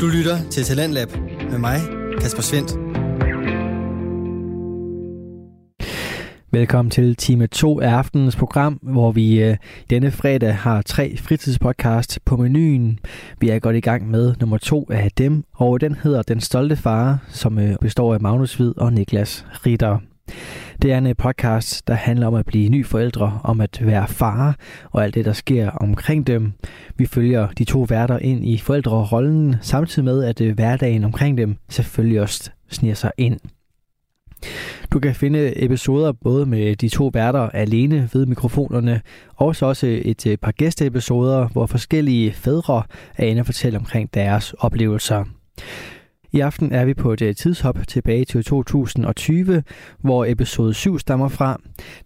Du lytter til Talentlab med mig, Kasper Svendt. Velkommen til time 2 af aftenens program, hvor vi øh, denne fredag har tre fritidspodcast på menuen. Vi er godt i gang med nummer to af dem, og den hedder Den Stolte Far, som øh, består af Magnus Hvid og Niklas Ritter. Det er en øh, podcast, der handler om at blive ny forældre, om at være far og alt det, der sker omkring dem. Vi følger de to værter ind i forældrerollen, samtidig med, at øh, hverdagen omkring dem selvfølgelig også sniger sig ind. Du kan finde episoder både med de to værter alene ved mikrofonerne, og så også et øh, par gæsteepisoder, hvor forskellige fædre er inde og fortælle omkring deres oplevelser. I aften er vi på et øh, tidshop tilbage til 2020, hvor episode 7 stammer fra.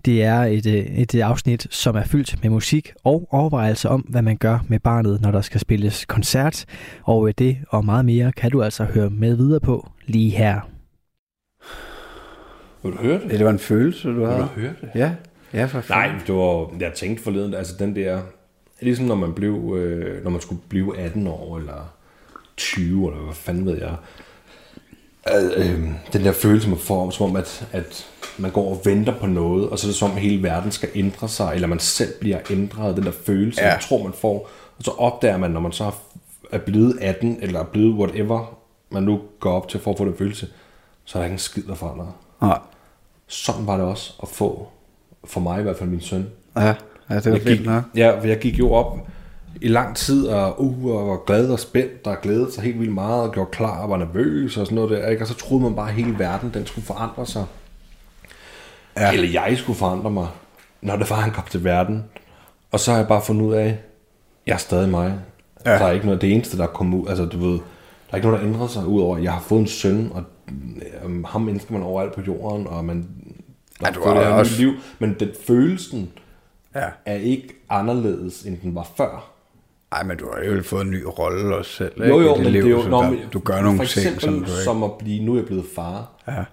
Det er et, øh, et afsnit, som er fyldt med musik og overvejelser om, hvad man gør med barnet, når der skal spilles koncert. Og det og meget mere kan du altså høre med videre på lige her. Vil du høre det? Det var en følelse, du Vil havde. du høre det? Ja, ja for Nej, det var, jeg tænkte forleden, altså den der, ligesom når man blev, øh, når man skulle blive 18 år, eller 20, eller hvad fanden ved jeg, øh, øh, den der følelse, man får, som om, at, at man går og venter på noget, og så er det som om, at hele verden skal ændre sig, eller man selv bliver ændret, den der følelse, Ja. man tror, man får, og så opdager man, når man så er blevet 18, eller er blevet whatever, man nu går op til for at få den følelse, så er der ikke en skid, der forandrer. Nej. Sådan var det også at få, for mig i hvert fald min søn. Ja, ja, det var Jeg gik, nok. ja, for jeg gik jo op i lang tid, og, uh, og var glad og spændt, og glædede sig helt vildt meget, og gjorde klar, og var nervøs og sådan noget der, ikke? og så troede man bare, at hele verden, den skulle forandre sig. Ja. Eller jeg skulle forandre mig, når det var, han kom til verden. Og så har jeg bare fundet ud af, jeg er stadig mig. Ja. Der er ikke noget, det eneste, der kom ud, altså du ved, der er ikke noget, der ændrer sig, udover, at jeg har fået en søn, og øhm, ham elsker man overalt på jorden, og man Ja, du har det også- liv, men den følelsen, Ja. er ikke anderledes, end den var før. Ej, men du har jo fået en ny rolle også selv, ikke? Jo, jo, I dit men liv, det er jo... så Nå, der, men du gør nogle for ting, eksempel, som du ikke... som at blive... Nu er jeg blevet far. Ja.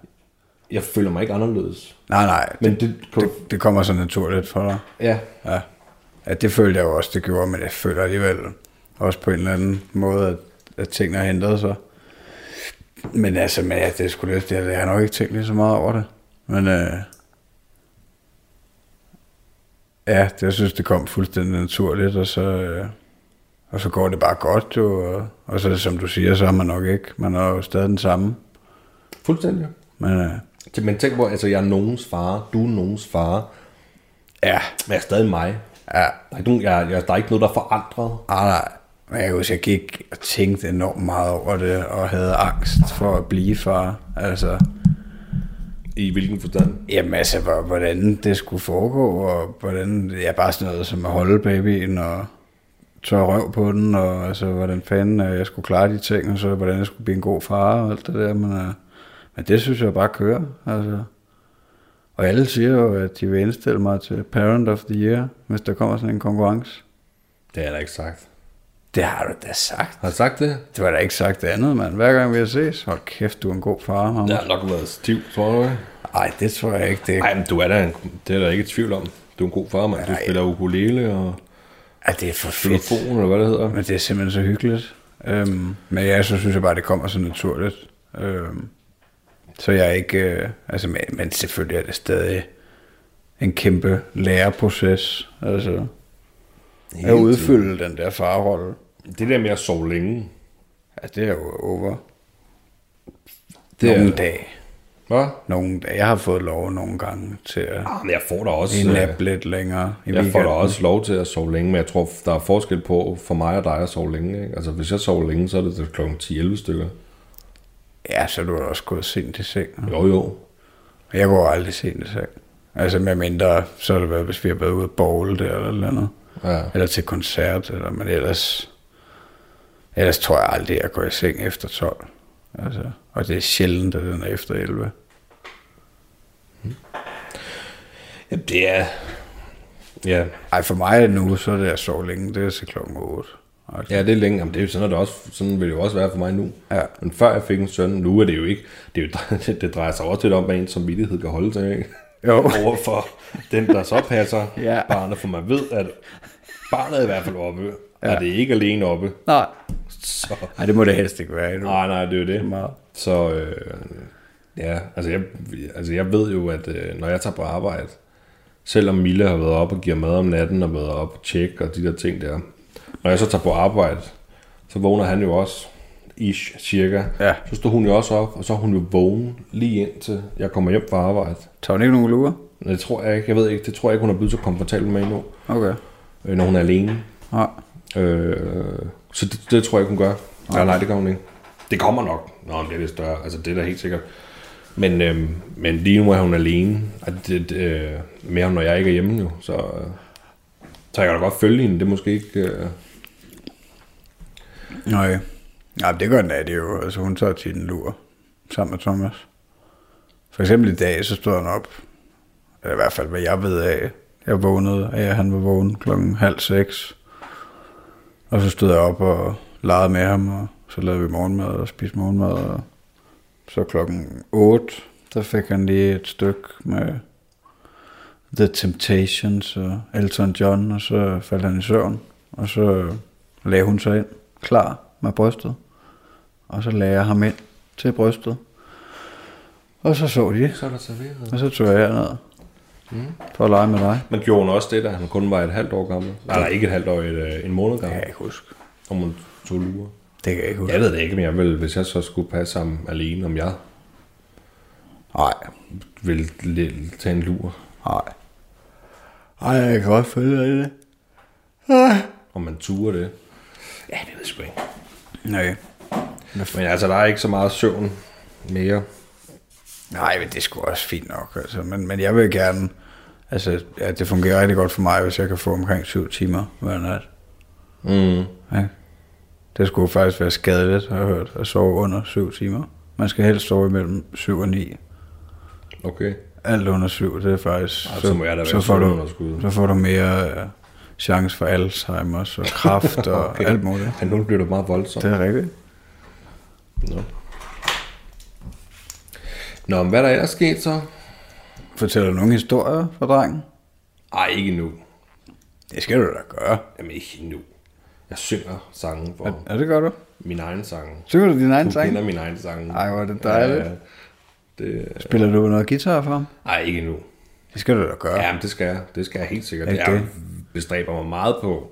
Jeg føler mig ikke anderledes. Nej, nej, Men det, det... det, det kommer så naturligt for dig. Ja, Ja. ja, det følte jeg jo også, det gjorde, men jeg føler alligevel også på en eller anden måde, at, at tingene har ændret sig. Men altså, men ja, det sgu lidt, jeg, jeg har nok ikke tænkt lige så meget over det. Men øh, ja, det, jeg synes, det kom fuldstændig naturligt, og så, øh, og så går det bare godt, jo, og, og så som du siger, så er man nok ikke, man er jo stadig den samme. fuldstændig. Men øh, Men tænk på, altså jeg er nogens far, du er nogens far, ja, men jeg er stadig mig. ja, Der er ikke, nogen, jeg, jeg, der er ikke noget, der er forandret. Nej, nej. Men jeg kan huske, jeg gik og tænkte enormt meget over det, og havde angst for at blive far. Altså, I hvilken forstand? jamen altså, hvor- hvordan det skulle foregå, og hvordan, ja, bare sådan noget som at holde babyen, og tørre røv på den, og altså, hvordan fanden øh, jeg skulle klare de ting, og så hvordan jeg skulle blive en god far, og alt det der, men, øh, men det synes jeg bare kører, altså. Og alle siger jo, at de vil indstille mig til Parent of the Year, hvis der kommer sådan en konkurrence. Det har jeg da ikke sagt. Det har du da sagt. Har jeg sagt det? Det var da ikke sagt andet, mand. Hver gang vi har ses, hold kæft, du er en god far, Magnus. Jeg har nok været stiv, tror du ikke? Ej, det tror jeg ikke. Det, Nej, men du er da en, det er der ikke i tvivl om. Du er en god far, mand. Du Nej. spiller ukulele og Ej, det er for fedt. telefon, eller hvad det hedder. Men det er simpelthen så hyggeligt. Øhm, men ja, så synes jeg bare, det kommer så naturligt. Øhm, så jeg er ikke... Øh, altså, men, men selvfølgelig er det stadig en kæmpe læreproces. Altså, at udfylde den der farrolle. Det der med at sove længe. Ja, det er jo over. Det er- Nogle dage. Hvad? Nogle. Jeg har fået lov nogle gange til at Ah, men jeg får da også... en øh, nap lidt længere i Jeg får da weekenden. også lov til at sove længe, men jeg tror, der er forskel på for mig og dig at sove længe. Ikke? Altså, hvis jeg sover længe, så er det til kl. 10-11 stykker. Ja, så er du da også gået sent i seng. Jo, jo. Jeg går aldrig sent i seng. Altså med mindre, så er det været, hvis vi har været ude at bowle der eller eller andet. Ja. Eller til koncert, eller, men ellers, ellers tror jeg aldrig, at jeg går i seng efter 12. Altså, og det er sjældent, at den er efter 11. Jamen, det er... Ja. Ej, for mig nu, så er det at sove længe, det er til klokken 8. Altså, ja, det er længe. Jamen, det er jo sådan, er det også, sådan vil det jo også være for mig nu. Ja. Men før jeg fik en søn, nu er det jo ikke... Det, er jo, det drejer sig også lidt om, hvad en samvittighed kan holde sig, ikke? Jo. Overfor den, der så passer Ja. barnet, for man ved, at barnet er i hvert fald oppe, Ja. ja. og det er ikke alene oppe. Nej. Så, Nej, det må det helst ikke være. nej, nej, det er jo det. Meget. Så øh, ja, altså jeg, altså jeg ved jo, at øh, når jeg tager på arbejde, selvom Mille har været op og giver mad om natten og været op og tjekke og de der ting der, når jeg så tager på arbejde, så vågner han jo også, ish, cirka. Ja. Så står hun jo også op, og så er hun jo vågen lige indtil jeg kommer hjem fra arbejde. Tager hun ikke nogen lurer? Men det tror jeg ikke, jeg ved ikke, det tror jeg ikke, hun er blevet så komfortabel med endnu, Okay. øh, når hun er alene. Nej. Øh, så det, det tror jeg ikke, hun gør. Nej, nej, det gør hun ikke. Det kommer nok, når hun bliver lidt større. Altså, det er da helt sikkert. Men, øh, men lige nu er hun alene. Og det, det, øh, mere når jeg ikke er hjemme jo. Så, øh, så jeg kan da godt følge hende. Det er måske ikke... Øh, Nej. Nej, men det gør den det er jo. Altså, hun tager tit en lur sammen med Thomas. For eksempel i dag, så stod han op. Eller i hvert fald, hvad jeg ved af. Jeg vågnede af, at han var vågen klokken halv seks. Og så stod jeg op og legede med ham, og så lavede vi morgenmad og spiste morgenmad. Og så klokken 8, der fik han lige et stykke med The Temptations og Elton John, og så faldt han i søvn. Og så lagde hun sig ind, klar med brystet. Og så lagde jeg ham ind til brystet. Og så så de, så er der serveret. og så tog jeg ned mm. for at lege med dig. Men gjorde hun også det, da han kun var et halvt år gammel? Nej, nej, ikke et halvt år, et, øh, en måned Det kan gammel. jeg ikke huske. Om hun tog lurer. Det kan jeg ikke huske. Jeg ved det ikke, men jeg vil, hvis jeg så skulle passe ham alene, om jeg Nej, ville l- tage en lur. nej. Ej, jeg kan godt følge dig i det. Om man turer det. Ja, det ved jeg sgu ikke. Nej. Men altså, der er ikke så meget søvn mere. Nej, men det er sgu også fint nok. Altså. Men, men jeg vil gerne... Altså, ja, det fungerer rigtig godt for mig, hvis jeg kan få omkring syv timer hver nat. Mm. Ja. Det skulle faktisk være skadeligt, har jeg hørt, at sove under syv timer. Man skal helst sove imellem 7 og 9. Okay. Alt under 7, det er faktisk... Ej, så må jeg da være så, får du, så får du mere uh, chance for Alzheimer's og kræft og Okay. alt muligt. Ja, nu bliver det meget voldsomt. Det er rigtigt. Nå. Nå, men hvad er der ellers sket så? Fortæller du nogle historier for drengen? Ej, ikke endnu. Det skal du da gøre. Jamen, ikke endnu. Jeg synger sangen for Ja, det gør du. min egen sang. Synger du din egen Du sang? kender min egen sang. Ej, hvor er det dejligt. Ja, det, Spiller du noget guitar for ham? ej, ikke endnu. Det skal du da gøre. Ja, men det skal jeg. Det skal jeg helt sikkert. Ikke Jeg det? bestræber mig meget på,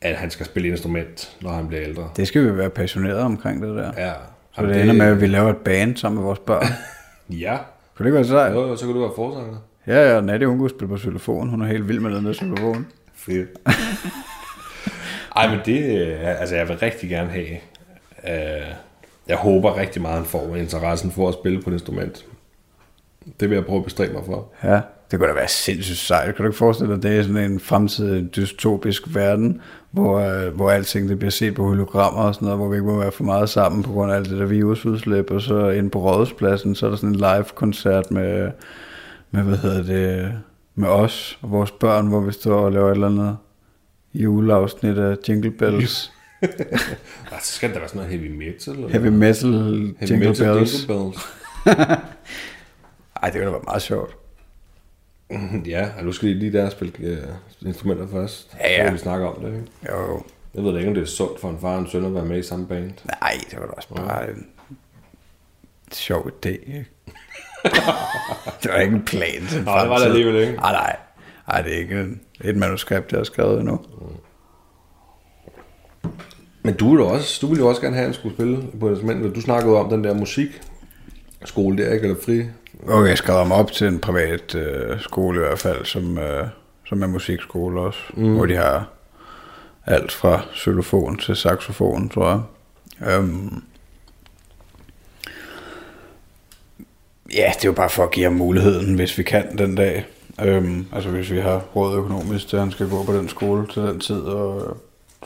at han skal spille instrument, når han bliver ældre. Det skal vi være passionerede omkring det der. Ja. Så det ender med, at vi laver et band sammen med vores børn. Ja. Kunne det ikke være sejt? Jo, jo, så kan du være forsanger. Ja, ja, Nadia, hun kunne spille på xylofon. Hun er helt vild med den der xylofon. Fedt. Ej, men det, øh, altså jeg vil rigtig gerne have, øh, jeg håber rigtig meget, han får interessen for at spille på et instrument. Det vil jeg prøve at bestræbe mig for. Ja, det kunne da være sindssygt sejt. Kan du ikke forestille dig, det er sådan en fremtidig dystopisk verden, hvor, øh, hvor alting det bliver set på hologrammer og sådan noget, hvor vi ikke må være for meget sammen på grund af alt det der virusudslip, og så inde på Rådhuspladsen, så er der sådan en live-koncert med, med, hvad hedder det, med os og vores børn, hvor vi står og laver et eller andet juleafsnit af Jingle Bells. Ej, så skal da være sådan noget heavy metal. Eller? Heavy metal heavy Jingle metal Bells. Jingle bells. Ej, det ville da være meget sjovt. ja, og nu skal de lige der spille øh, instrumenter først. Ja, ja. Så vi snakke om det, ikke? Jo, Jeg ved da ikke, om det er sundt for en far og en søn at være med i samme band. Nej, det var da også bare en sjov idé, ikke? det var ikke en plan til Nå, det var det alligevel ikke. Nej, nej. Nej, det er ikke et manuskript, jeg har skrevet endnu. Men du ville, også, du ville jo også gerne have, at han skulle spille på et instrument. Du snakkede om den der musikskole der, ikke? Eller fri. Okay, jeg skrev ham op til en privat øh, skole i hvert fald, som, øh, som er musikskole også, mm. hvor de har alt fra xylofon til saxofon, tror jeg. Øhm, ja, det er jo bare for at give ham muligheden, hvis vi kan den dag. Øhm, altså hvis vi har råd økonomisk til, at han skal gå på den skole til den tid, og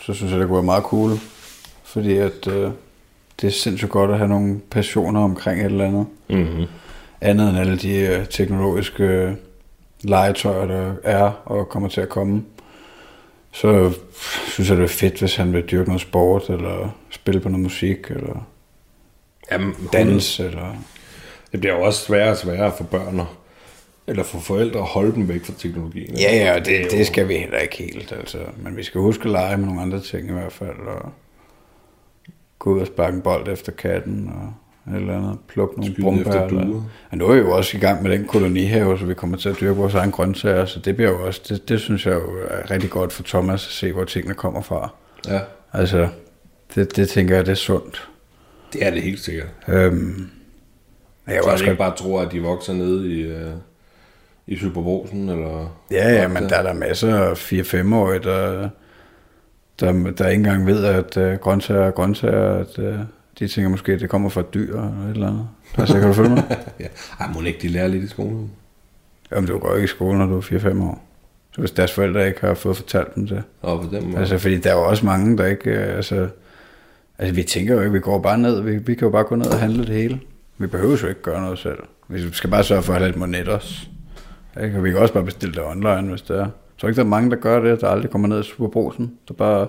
så synes jeg, det kunne være meget cool. Fordi at øh, det er sindssygt godt at have nogle passioner omkring et eller andet Mm-hmm. Andet end alle de øh, teknologiske øh, legetøjer, der er og kommer til at komme, så synes jeg, det er fedt, hvis han vil dyrke noget sport, eller spille på noget musik, eller Jamen, dans, eller... Det bliver jo også sværere og sværere for børn eller for forældre at holde dem væk fra teknologien. Ja, ja, jo- det, det skal vi heller ikke helt, altså. Men vi skal huske at lege med nogle andre ting i hvert fald, og gå ud og sparke en bold efter katten, og eller andet, plukke nogle Skyde brumbær. eller- duer. Og nu er vi jo også i gang med den kolonihave, så vi kommer til at dyrke vores egen grøntsager, så det bliver jo også, det, det synes jeg jo er rigtig godt for Thomas at se, hvor tingene kommer fra. Ja, Altså, det, det tænker jeg, det er sundt. det er det helt sikkert. Øhm, jeg Så også ikke bare tror, at de vokser nede i, øh, i Superbrosen, eller... ja, ja, men der er der masser af 4-5-årige, der, der, der ikke engang ved, at uh, grøntsager er grøntsager, at uh, de tænker måske, at det kommer fra et dyr eller et eller andet. Altså, kan du følge mig? Ja. Ej, må ikke de lære lidt i skolen? Jamen, du går ikke i skole, når du er 4-5 år. Så hvis deres forældre ikke har fået fortalt dem det. Og på den måde. Altså, fordi der er jo også mange, der ikke... øh, Altså, altså vi tænker jo ikke, vi går bare ned. Vi, vi kan jo bare gå ned og handle det hele. Vi behøver jo ikke gøre noget selv. Vi skal bare sørge for at have lidt monet også. Ikke? Og vi kan også bare bestille det online, hvis det er. Så ikke der er mange, der gør det, der aldrig kommer ned i Superbrosen. Der bare...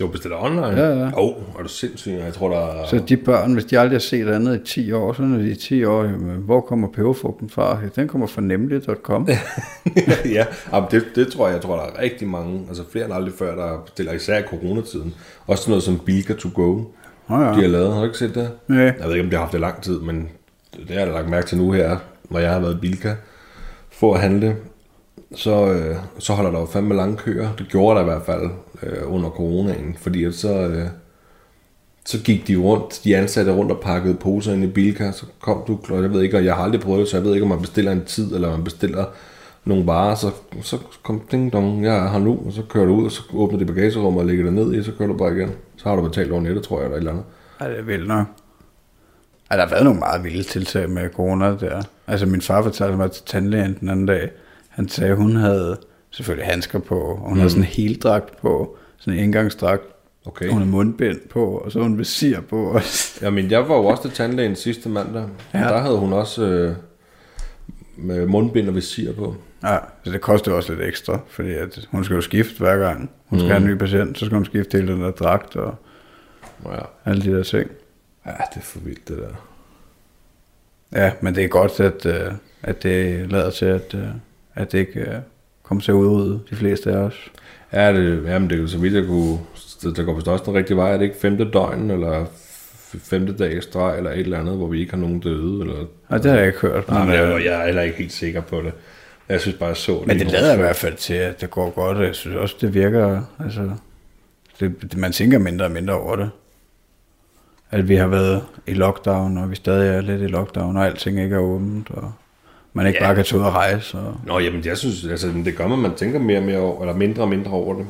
Du bestiller online? Ja, ja. Åh, oh, er du sindssyg? Jeg tror, der er... Så de børn, hvis de aldrig har set andet i 10 år, så når de er 10 år, jamen, hvor kommer peberfrugten fra? Ja, den kommer fra nemlig.com. ja, jamen, det, det tror jeg, jeg tror, der er rigtig mange, altså flere end aldrig før, der bestiller, især i coronatiden. Også sådan noget som Bilka to go, Nå ja. de har lavet. Har du ikke set det? Nej. Jeg ved ikke, om det har haft det lang tid, men det har jeg lagt mærke til nu her, hvor jeg har været i Bilka for at handle. Så, øh, så holder der jo fandme lange køer. Det gjorde der i hvert fald øh, under coronaen, fordi at så, øh, så gik de rundt, de ansatte rundt og pakkede poser ind i Bilka, så kom du, og jeg ved ikke, og jeg har aldrig prøvet det, så jeg ved ikke, om man bestiller en tid, eller man bestiller nogle varer, så, så kom ding dong, jeg er her nu, og så kører du ud, og så åbner det bagagerummet og lægger det ned i, så kører du bare igen. Så har du betalt over nettet, tror jeg, eller et eller andet. Ej, det er vildt nok. Ej, der har været nogle meget vilde tiltag med corona der. Altså min far fortalte mig til tandlægen den anden dag. Han sagde, hun havde selvfølgelig handsker på, og hun mm. havde sådan en heldragt på, sådan en engangsdragt. Okay. Hun havde mundbind på, og så havde hun visir på også. Jamen, jeg var jo også til tandlægen sidste mandag. Ja. Der havde hun også øh, med mundbind og visir på. Ja, så det koster også lidt ekstra, fordi at hun skal jo skifte hver gang. Hun skal mm. have en ny patient, så skal hun skifte hele den der dragt og Ja. alle de der ting. ja, det er for vildt, det der. Ja, men det er godt, at, øh, at det lader til, at, øh, at det ikke øh, kommer til at udrydde de fleste af os. Ja, det, jamen, det er jo så vidt, jeg kunne... Der går vist også den rigtige vej. Er det ikke femte døgn, eller femte dag streg, eller et eller andet, hvor vi ikke har nogen døde? Eller... Og det har jeg ikke hørt. Nej, men jeg, jeg er heller ikke helt sikker på det. Jeg synes bare, jeg så Men i det lader i hvert fald til, at det går godt, jeg synes også, det virker, altså, det, det, man tænker mindre og mindre over det. At vi har været i lockdown, og vi stadig er lidt i lockdown, og alting ikke er åbent, og man ikke Ja. bare kan tage ud og rejse. Og, Nå, jamen, jeg synes, altså, det gør man, man tænker mere og mere over, eller mindre og mindre over det.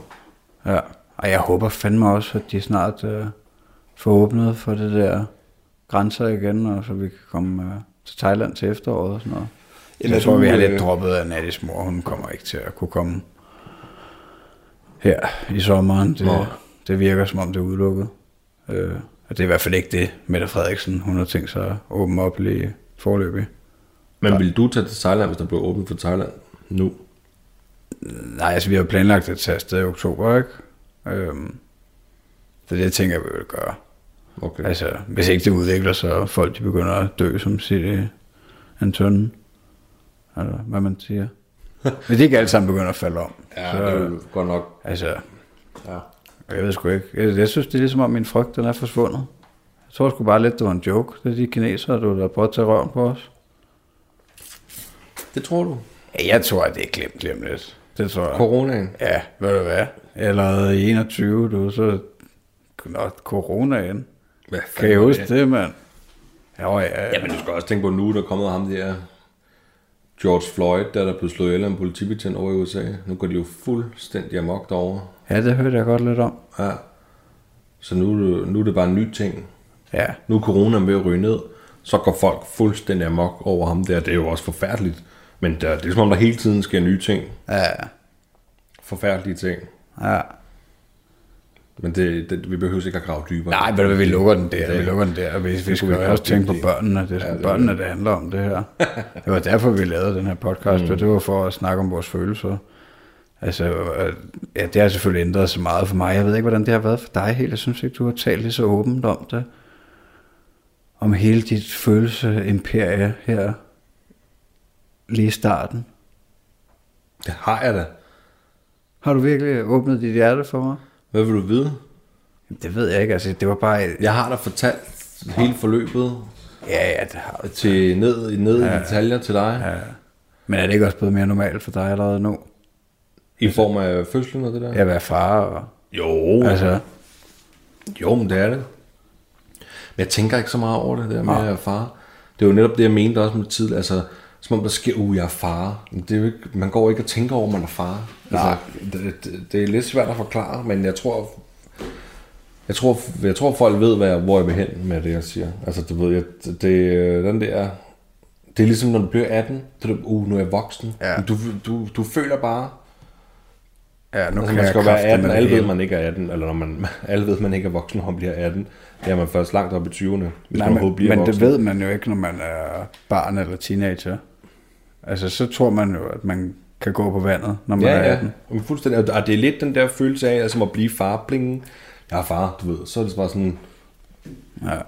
ja. og jeg håber fandme også, at de snart uh, får åbnet for det der grænser igen, og så vi kan komme uh, til Thailand til efteråret og sådan noget. Jamen, jeg er tror, du, vi har øh, lidt droppet af Nattis mor. Hun kommer ikke til at kunne komme her i sommeren. Det, Nå. det virker som om det er udelukket. Øh, og det er i hvert fald ikke det, Mette Frederiksen hun har tænkt sig at åbne op lige forløbig. Men vil du tage til Thailand, hvis der blev åbent for Thailand nu? Nej, altså vi har planlagt at tage afsted i oktober, ikke? Øhm, så det tænker jeg, vi vil gøre. Okay. Altså, hvis ikke det udvikler sig, og folk de begynder at dø som City Anton, eller hvad man siger. Hvis ikke alle sammen begynder at falde om. ja, så, det er godt nok. Altså, Ja. jeg ved sgu ikke. Jeg, jeg synes, det er ligesom om min frygt, den er forsvundet. Jeg tror sgu bare lidt, det var en joke. Det er de kinesere, du der prøver at tage røven på os. Det tror du? Ja, jeg tror, at det er glemt, glemt lidt. Det tror jeg. Coronaen? Ja, ved du hvad? Allerede i 21, du, så Nå, coronaen. Hvad Kan I huske det, mand? Jo, ja, ja. Ja, men du skal også tænke på, nu er der kommet ham der George Floyd, der er der blevet slået ihjel af en politibetjent over i USA. Nu går de jo fuldstændig amok derovre. ja, det hørte jeg godt lidt om. Ja. Så nu, er det- nu er det bare en ny ting. Ja, Nu er corona ved at ryge ned, så går folk fuldstændig amok over ham der. Det er jo også forfærdeligt. Men der, det er som om, der hele tiden sker nye ting. ja, Forfærdelige ting. ja. Men det, det, vi behøver ikke at grave dybere. Nej, hvad, vi lukker den der, Det- vi lukker den der. Vi, vi vi jo også tænke på børnene. Det er Ja, ja, det børnene, det handler om det her. Det var derfor, vi lavede den her podcast, mm. og det var for at snakke om vores følelser. Altså, øh, ja, det har selvfølgelig ændret sig meget for mig. Jeg ved ikke, hvordan det har været for dig helt. Jeg synes ikke, du har talt lige så åbent om det. Om hele dit følelseimperie her lige i starten. Det har jeg da. Har du virkelig åbnet dit hjerte for mig? Hvad vil du vide? Det ved jeg ikke, altså det var bare... Jeg har da fortalt hele forløbet Ja, ja, det har du. til ned, ned ja. i detaljer til dig. Ja. Men er det ikke også blevet mere normalt for dig allerede nu? I form af fødslen og det der? At være far og... Jo, Altså, jo, men det er det. Men jeg tænker ikke så meget over det der med at være far. Det er jo netop det, jeg mente også med tid. Altså, som om der sker, uh, jeg er far. Men det er jo ikke, man går ikke og tænker over, at man er far. Altså, det, det, det, er lidt svært at forklare, men jeg tror, jeg tror, jeg tror folk ved, hvad jeg, hvor jeg vil hen med det, jeg siger. Altså, du ved, jeg, det, det, den der, det er ligesom, når du bliver 18, det er, uh, nu er jeg voksen. Ja. Du, du, du føler bare, ja, nu Altså, kan man skal være kraftedeme 18, det alle ved, man ikke er 18, eller når man, alle ved, man ikke er voksen, når man bliver 18. Det er man først langt op i 20'erne, hvis Nej, man men, bliver men det voksen. ved man jo ikke, når man er barn eller teenager. Altså, så tror man jo, at man kan gå på vandet, når man Ja, er ja. 18. Men fuldstændig. Og det er lidt den der følelse af, altså at blive far, bling. Jeg er far, du ved. Så er det bare sådan, Ja.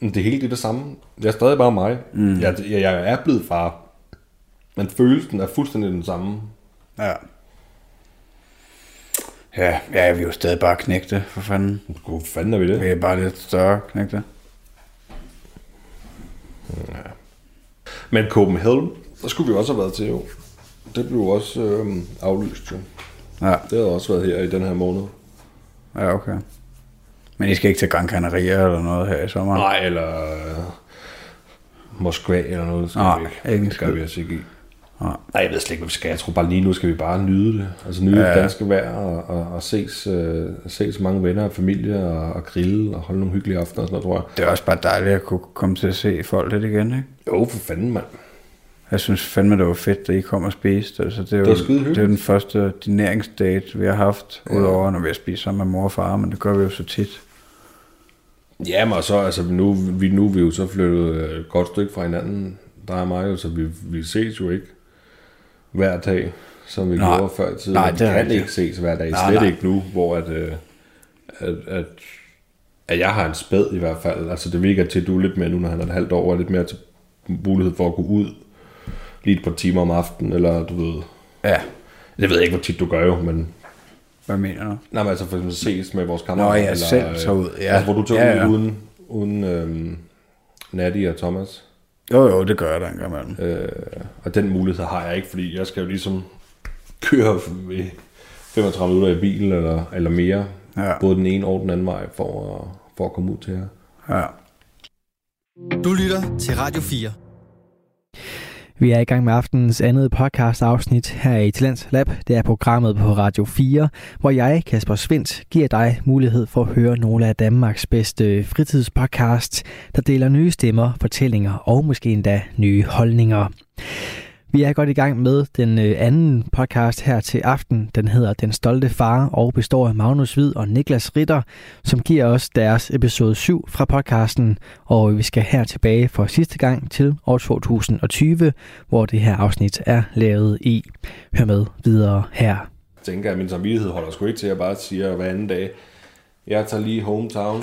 det er helt det, det samme. Jeg er stadig bare mig. Mm. Jeg, jeg, jeg er blevet far. Men følelsen er fuldstændig den samme. Ja. Ja, ja, vi er jo stadig bare knægte, for fanden. Hvor fanden er vi det? Vi er bare lidt større knægte. Men Copenhagen, der skulle vi også have været til jo. Det blev også øh, aflyst jo. Ja, Det har også været her i den her måned. ja, okay. Men I skal ikke til Gran Canaria eller noget her i sommer? Nej, eller øh, Moskva eller noget. Skal Nej, vi ikke. ikke Det skal vi altså ikke i. Nej. Nej, jeg ved slet ikke, hvad vi skal. Jeg tror bare lige nu skal vi bare nyde det. Altså nyde ja. det danske vejr og, og, og ses, øh, ses mange venner og familie og, og grille og holde nogle hyggelige aftener og sådan noget, tror jeg. Det er også bare dejligt at kunne komme til at se folk lidt igen, ikke? Jo, for fanden, mand. Jeg synes fandme, det var fedt, at I kom og spiste. Altså, det, er jo, Det hyggeligt. det er den første dineringsdate, vi har haft, ja. udover når vi har spist sammen med mor og far, men det gør vi jo så tit. Ja, men og så, altså nu, vi, nu er vi jo så flyttet øh, et godt stykke fra hinanden, der er mig jo, så vi, vi ses jo ikke hver dag, som vi Nej. gjorde før i tiden. Nej, det kan rigtigt. ikke ses hver dag, Nej, slet nej. ikke nu, hvor at, øh, at, at, at jeg har en spæd i hvert fald. Altså det virker til, at du er lidt mere nu, når han er et halvt år, og lidt mere til mulighed for at gå ud lige et par timer om aftenen, eller du ved, Ja, jeg ved ikke, hvor tit du gør jo, men hvad mener du? Nej, men altså for eksempel ses med vores kammerater. Nå, ja, selv tager ud, ja. Altså, hvor du tog Ja, ja, ja. uden, uden øhm, Natty og Thomas. Jo, jo, det gør jeg da en gang imellem. Øh, og den mulighed har jeg ikke, fordi jeg skal jo ligesom køre i 35 minutter i bil eller, eller mere. Ja. Både den ene og den anden vej for at, for at komme ud til jer. Ja. Du lytter til Radio 4. Vi er i gang med aftenens andet podcast afsnit her i Talents Lab. Det er programmet på Radio 4, hvor jeg, Kasper Svendt, giver dig mulighed for at høre nogle af Danmarks bedste fritidspodcasts, der deler nye stemmer, fortællinger og måske endda nye holdninger. Vi er godt i gang med den øh, anden podcast her til aften. Den hedder Den Stolte Far og består af Magnus Hvid og Niklas Ritter, som giver os deres episode 7 fra podcasten. Og vi skal her tilbage for sidste gang til år 2020, hvor det her afsnit er lavet i. Hør med videre her. Jeg tænker, at min samvittighed holder sgu ikke til, at bare sige hver anden dag, jeg tager lige hometown.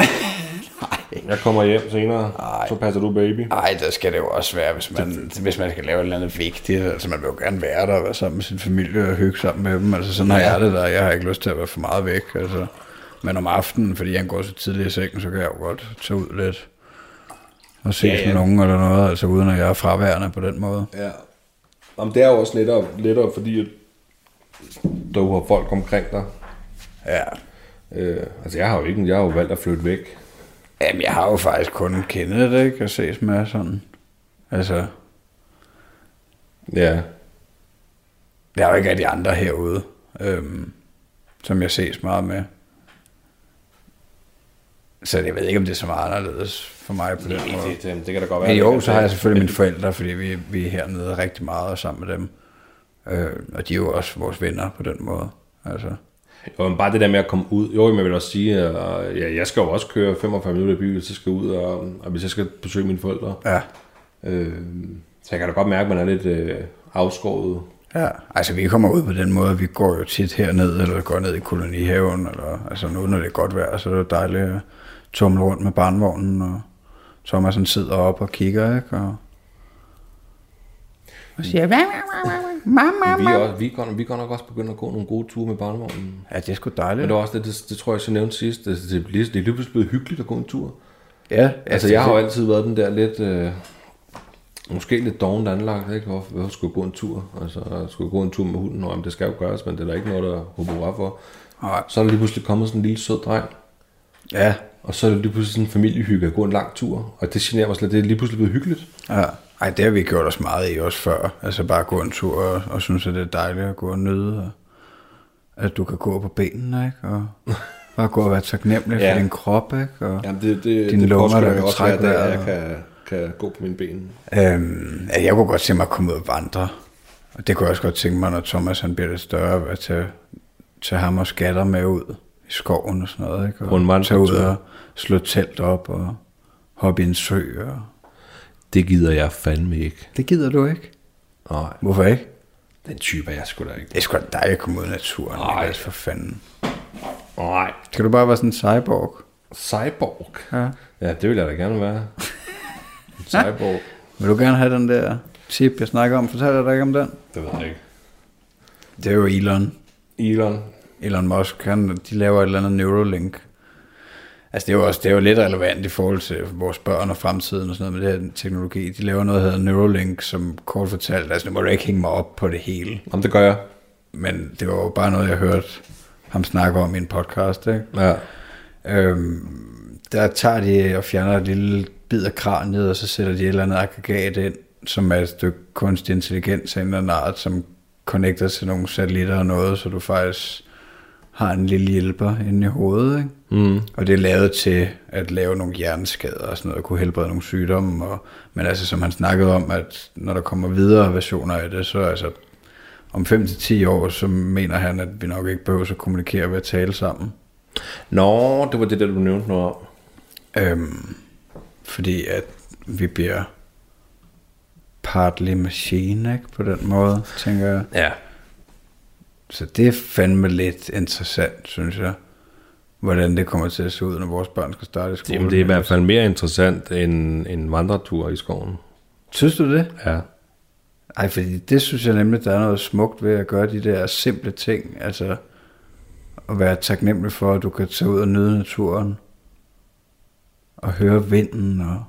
jeg kommer hjem senere, Ej. så passer du baby. Ej, der skal det jo også være, hvis man, hvis man skal lave et eller andet vigtigt. Altså, man vil jo gerne være der og være sammen med sin familie og hygge sammen med dem. Altså, sådan har jeg det der. Jeg har ikke lyst til at være for meget væk. Altså. Men om aftenen, fordi han går så tidligt i sengen, så kan jeg jo godt tage ud lidt og ses Ja, ja, med nogen eller noget, altså uden at jeg er fraværende på den måde. Ja. Jamen, det er jo også lettere, lettere fordi at du har folk omkring dig. Ja. Øh, altså, jeg har jo ikke, jeg har jo valgt at flytte væk. Jamen, jeg har jo faktisk kun kendet det, ikke? At ses med sådan. Altså, Ja. der er jo ikke af de andre herude, øhm, som jeg ses meget med. Så jeg ved ikke, om det er så meget anderledes for mig på den måde. det, det, det kan da godt være. Men jo, så har jeg selvfølgelig mine forældre, fordi vi, vi er hernede rigtig meget og sammen med dem. Øh, og de er jo også vores venner på den måde. Altså, Men bare det der med at komme ud. Jo, men jeg vil også sige, at ja, jeg skal jo også køre 45 minutter i byen, jeg skal ud, og, og hvis jeg skal besøge mine forældre. ja. Øh, så jeg kan da godt mærke, at man er lidt øh, afskåret. Ja, altså vi kommer ud på den måde, vi går jo tit herned, eller går ned i kolonihaven, eller altså nu når det er godt vejr, så er det dejligt at tumle rundt med barnvognen, og Thomas han sidder op og kigger, ikke? Og, og siger. Mamma, Vi er, også, vi, er godt, vi er godt nok også begyndt at gå nogle gode ture med barnevognen. Ja, det er sgu Men dejligt. det var også det, det, det tror jeg, jeg nævnte sidst. Det, det, det, det er lige pludselig blevet hyggeligt at gå en tur. Ja, Altså, jeg har jo altid været den der lidt... Øh, måske lidt dovent anlagt, ikke? Hvorfor, hvorfor skulle jeg gå en tur? Altså, jeg skulle gå en tur med hunden, og jamen, det skal jo gøres, men det er der ikke noget, der håber for. Nej. Så er der lige pludselig kommet sådan en lille sød dreng, Ja, og så er det lige pludselig sådan en familiehygge at gå en lang tur, og det generer mig slet, det er lige pludselig blevet hyggeligt. ja. Ej, det har vi gjort os meget i også før. Altså bare gå en tur og, og synes, at det er dejligt at gå og nyde. Og, at du kan gå på benene, ikke? Og bare gå og være taknemmelig Ja. for din krop, ikke? Og, Jamen, det, det, Dine det lunger, der kan også trække dag, at jeg kan, kan gå på mine ben. Øhm, ja, jeg kunne godt tænke mig at komme ud og vandre. Og det kunne jeg også godt tænke mig, når Thomas han bliver lidt større, at tage, tage ham og skatter med ud i skoven og sådan noget. Ikke? Og tage ud og slå telt op og hoppe i en sø. Og... Det gider jeg fandme ikke. Det gider du ikke. Nej, Hvorfor ikke? den type er jeg sgu da ikke. Det er sgu da dejligt at komme ud i naturen. Nej. Niklas, for fanden. Nej. Skal du bare være sådan en cyborg? Cyborg. Ja. Ja, det vil jeg da gerne være. En cyborg. Vil du gerne have den der tip, jeg snakker om? Fortæller jeg dig ikke om den? Det ved jeg ikke. Det er jo Elon. Elon. Elon Musk, han, de laver et eller andet Neuralink. Altså det er jo også det er jo lidt relevant i forhold til vores børn og fremtiden og sådan noget med det her teknologi. De laver noget, der hedder Neuralink, som kort fortalt, altså nu må du ikke hænge mig op på det hele, Om det gør jeg. men det var jo bare noget, jeg hørte ham snakke om i en podcast, ikke? Ja. Øhm, der tager de og fjerner et lille bid af kraniet, og så sætter de et eller andet aggregat ind, som er et stykke kunstig intelligens af en eller anden art, som connecter til nogle satellitter og noget, så du faktisk har en lille hjælper inde i hovedet, ikke? Mm. Og det er lavet til at lave nogle hjerneskader og sådan noget, og kunne helbrede nogle sygdomme. Og, men altså, som han snakkede om, at når der kommer videre versioner af det, så altså, om 5-10 år, så mener han, at vi nok ikke behøver at kommunikere ved at tale sammen. Nå, det var det der, du nævnte noget om. Øhm, fordi at vi bliver partly machine, ikke? På den måde, tænker jeg. Ja. Så det er fandme lidt interessant, synes jeg. Hvordan det kommer til at se ud, når vores børn skal starte i skole. Jamen, det er i hvert fald mere interessant end en vandretur i skoven. Synes du det? Ja. Ej, fordi det synes jeg nemlig, der er noget smukt ved at gøre de der simple ting. Altså at være taknemmelig for, at du kan tage ud og nyde naturen. Og høre vinden og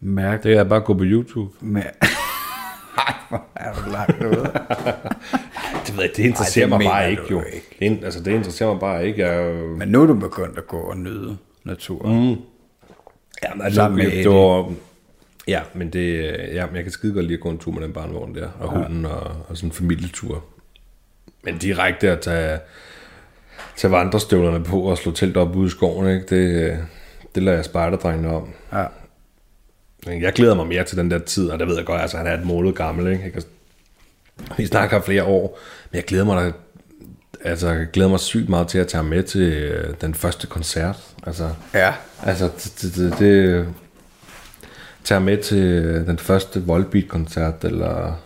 mærke Det er bare at gå på YouTube. med... Ej, hvor er du langt ude. Det, ved jeg, det interesserer Ej, det mig bare ikke, jo. ikke. Det, altså, det interesserer mig bare ikke. Jeg, Men nu er du begyndt at gå og nyde naturen. Mm. Ja, men altså, med det, var, ja, men det, ja, men jeg kan skide godt lide at gå en tur med den barnevogn der, og hunden, og, og sådan en familietur. Men direkte at tage, tage vandrestøvlerne på og slå telt op ude i skoven, ikke? Det, det lader jeg spejderdrengene om. Ja. Jeg glæder mig mere til den der tid, og det ved jeg godt, altså han er et måned gammel, ikke? Jeg kan- Vi snakker flere år, men jeg glæder mig da, altså jeg glæder mig sygt meget til at tage med til øh, den første koncert. Altså, Ja. Altså, det, det, det, tager med til den første Volbeat-koncert, eller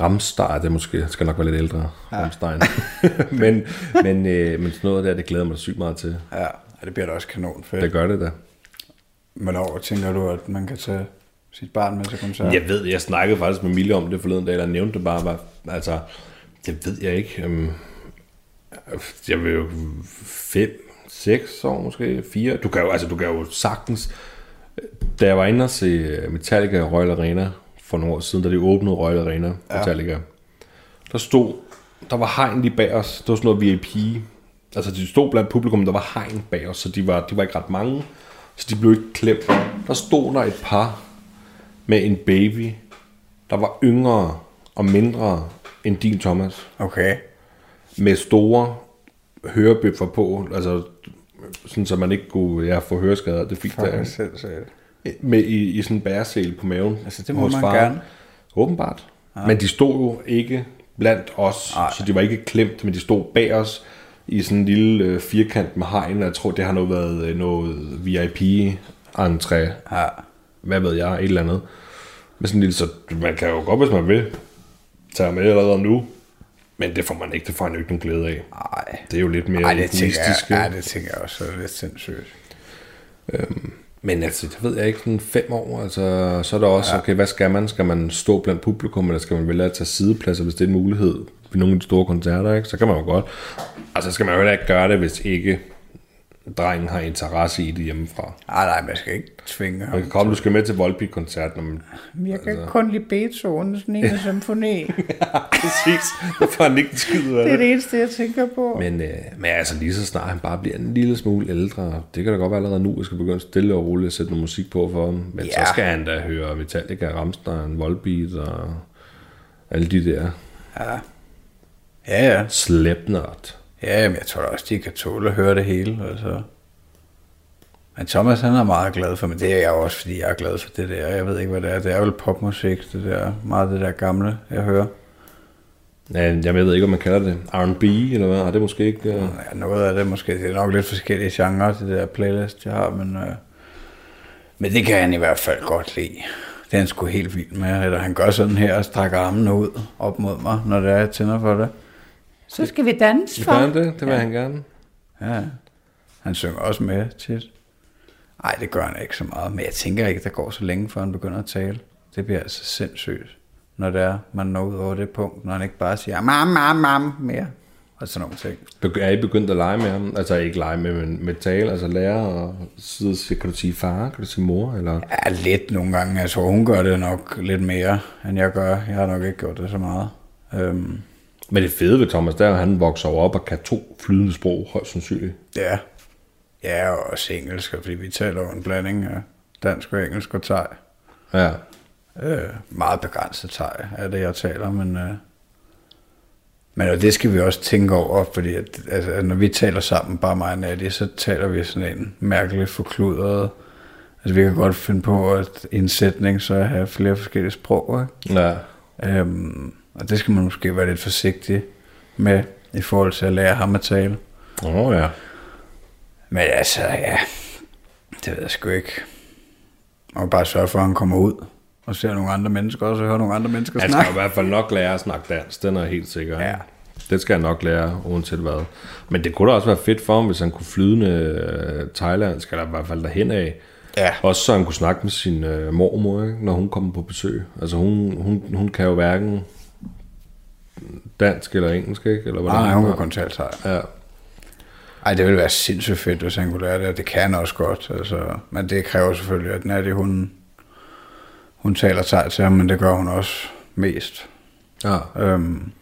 Ramstein, det måske, skal nok være lidt ældre, ja. Ramstein. men, men, øh, men sådan noget der, det glæder mig sygt meget til. Ja, det bliver da også kanon fedt. Det gør det da. Hvornår tænker du, at man kan tage sit barn med til koncert? Jeg ved, jeg snakkede faktisk med Mille om det forleden dag, eller nævnte det bare, bare altså, det ved jeg ikke. Øhm, jeg vil jo fem, seks år måske, fire. Du kan jo, altså, du kan jo sagtens... Da jeg var inde og se Metallica i Royal Arena for nogle år siden, da de åbnede Royal Arena, Metallica, der stod, der var hegn lige bag os, det var sådan noget VIP, altså de stod blandt publikum, der var hegn bag os, så de var, de var ikke ret mange, så de blev ikke klemt. Der stod der et par med en baby, der var yngre og mindre end din Thomas, Okay. med store hørebøffer på, altså sådan så man ikke kunne ja, få høreskader, det fik der med i, i sådan en bæresel på maven. Altså, det må man far. gerne. Åbenbart. Ja. Men de stod jo ikke blandt os, Ej. Ej. så de var ikke klemt, men de stod bag os i sådan en lille øh, firkant med hegn, og jeg tror, det har noget været øh, noget VIP-entré, Ja. Hvad ved jeg, et eller andet. Men sådan en lille, så man kan jo godt, hvis man vil, tage med allerede nu, men det får man ikke, det får han jo ikke nogen glæde af. Ej. Det er jo lidt mere Ej, det tænker, jeg, ja, det tænker jeg også er lidt sindssygt. Men altså, det ved jeg ikke, sådan fem år, altså, så er der også, ja. okay, hvad skal man? Skal man stå blandt publikum, eller skal man vælge at tage sidepladser, hvis det er en mulighed ved nogle af de store koncerter, ikke? Så kan man jo godt. Altså, så skal man jo heller ikke gøre det, hvis ikke drengen har interesse i det hjemmefra. Nej, nej, man skal ikke tvinge Man ham. kan komme, du skal med til Volbeat-koncert, når man... Jeg kan kun lide Beethoven's 9. symfoni. Præcis, så får han ikke skid af Det er det. det eneste, jeg tænker på. Men, øh, men altså lige så snart han bare bliver en lille smule ældre, det kan da godt være allerede nu, jeg skal begynde stille og roligt at sætte noget musik på for ham. Men ja. Ja. så skal han da høre Metallica, Rammstein, Volbeat og alle de der Ja. Ja, ja. Slipknot. Ja, men jeg tror også, de kan tåle at høre det hele. Altså. Men Thomas, han er meget glad for, men det er jeg også, fordi jeg er glad for det der. Jeg ved ikke, hvad det er. Det er vel popmusik, det der. Meget det der gamle, jeg hører. Ja, jeg ved ikke, om man kalder det R&B, eller hvad? Har det måske ikke... Uh... Ja, noget af det måske. Det er nok lidt forskellige genrer, det der playlist, jeg har, men, øh, men det kan han i hvert fald godt lide. Det er han sgu helt vild med. Eller han gør sådan her og strækker armene ud op mod mig, når det er, jeg tænder for det. Så skal vi danse Gør han det? Det vil ja. han gerne. Ja, han synger også med tit. Nej, det gør han ikke så meget, men jeg tænker ikke, der går så længe, før han begynder at tale. Det bliver altså sindssygt, når det er, man når ud over det punkt, når han ikke bare siger mam, mam, mam mere, og sådan nogle ting. Er I begyndt at lege med ham? Altså ikke lege med, men med tale, altså lære og sidde og sige, kan du sige far, kan du sige mor, eller... Ja, lidt nogle gange. Tror, hun gør det nok lidt mere, end jeg gør. Jeg har nok ikke gjort det så meget. Øhm, Men det fede ved Thomas, er, at han vokser op og kan to flydende sprog, højst sandsynligt. ja. Ja, og også engelsk, fordi vi taler en blanding af dansk og engelsk og thai. Ja. Øh, meget begrænset thai er det, jeg taler, men... Øh, men og det skal vi også tænke over, fordi at, altså, når vi taler sammen, bare mig og Nadia, så taler vi sådan en mærkelig forkludret... Altså vi kan godt finde på at i en sætning, så have flere forskellige sprog, ikke? Ja. Øhm, og det skal man måske være lidt forsigtig med, i forhold til at lære ham at tale. Åh oh, ja. Men altså, ja, det ved jeg sgu ikke. Må bare sørge for, at han kommer ud og ser nogle andre mennesker også, og hører nogle andre mennesker Han skal snakke. i hvert fald nok lære at snakke dansk, den er helt sikker. Ja. Det skal han nok lære, uanset hvad. Men det kunne da også være fedt for ham, hvis han kunne flydende øh, thailandsk, eller i hvert fald derhen af. Ja. Også så han kunne snakke med sin øh, mormor, ikke? når hun kommer på besøg. Altså hun, hun, hun kan jo hverken dansk eller engelsk, ikke? Eller hvordan Nej, hun kan kun tale thai. Ja. Ej, det ville være sindssygt fedt, hvis han kunne lære det, og det kan han også godt. Altså, men det kræver selvfølgelig, at Nadia, hun, hun taler thai til ham, men det gør hun også mest. ja. Øhm,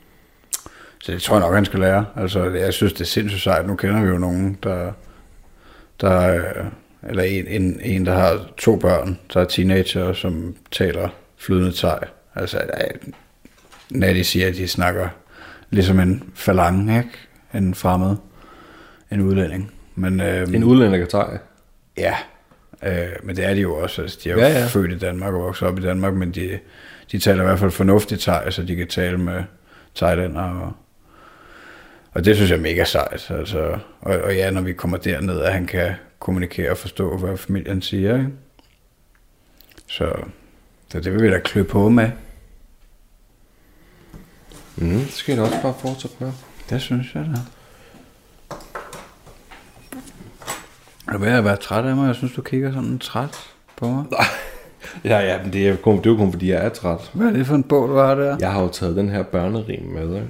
så det tror jeg nok, han skal lære. Altså, jeg synes, det er sindssygt sejt. Nu kender vi jo nogen, der, der øh, eller en, en, en, der har to børn, der er teenager, som taler flydende thai. Altså, Natty siger, at de snakker ligesom en falang, ikke? En fremmed, en udlænding. Men, øhm, En udlænder kan tage. Ja, øh, men det er de jo også. Altså, de er jo Ja, ja, født i Danmark og vokset op i Danmark, men de, de taler i hvert fald fornuftigt thai, så de kan tale med thailænder. Og, og det synes jeg er mega sejt. Altså, og, og ja, når vi kommer derned, at han kan kommunikere og forstå, hvad familien siger. Ikke? Så, så det vil vi da klø på med. Mm, det skal jeg også bare fortsætte med. Det synes jeg da. Er du ved at være træt af mig? Jeg synes, du kigger sådan træt på mig. Ja, ja, men det er, kun, det er jo kun, fordi jeg er træt. Hvad er det for en bog, du har der? Jeg har jo taget den her børnerim med, ikke?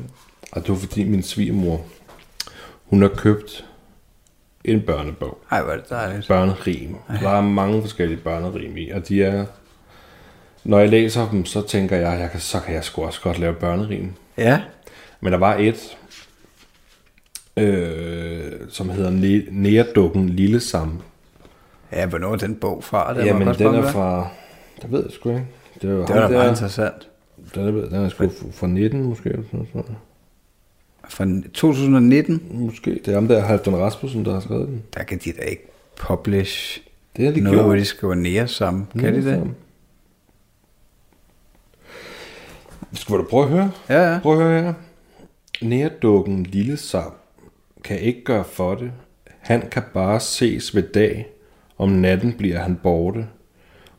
og det var fordi min svigermor, hun har købt en børnebog. Ej, hvor er det dejligt. Børnerim. Der er mange forskellige børnerim i, og de er... Når jeg læser dem, så tænker jeg, jeg kan, så kan jeg sgu også godt lave børnerim. Ja. Men der var et, øh, som hedder Ne- Næredukken Lille Sam. Ja, hvornår er den bog fra? Den Jamen, den er fra... Det ved jeg sgu ikke. Det, var Det var da meget interessant. Den er, den er sgu fra 19 måske. Fra 2019, Måske. Det er ham der, Halvdan Rasmussen, der har skrevet den. der kan de da ikke publish Det har de noget, gjort. hvor de skriver nære sammen. Kan de det? Sammen. Skal du prøve at høre? Ja, ja. Prøv at høre her. Nærdukken Lille Sam kan ikke gøre for det. Han kan bare ses ved dag. Om natten bliver han borte.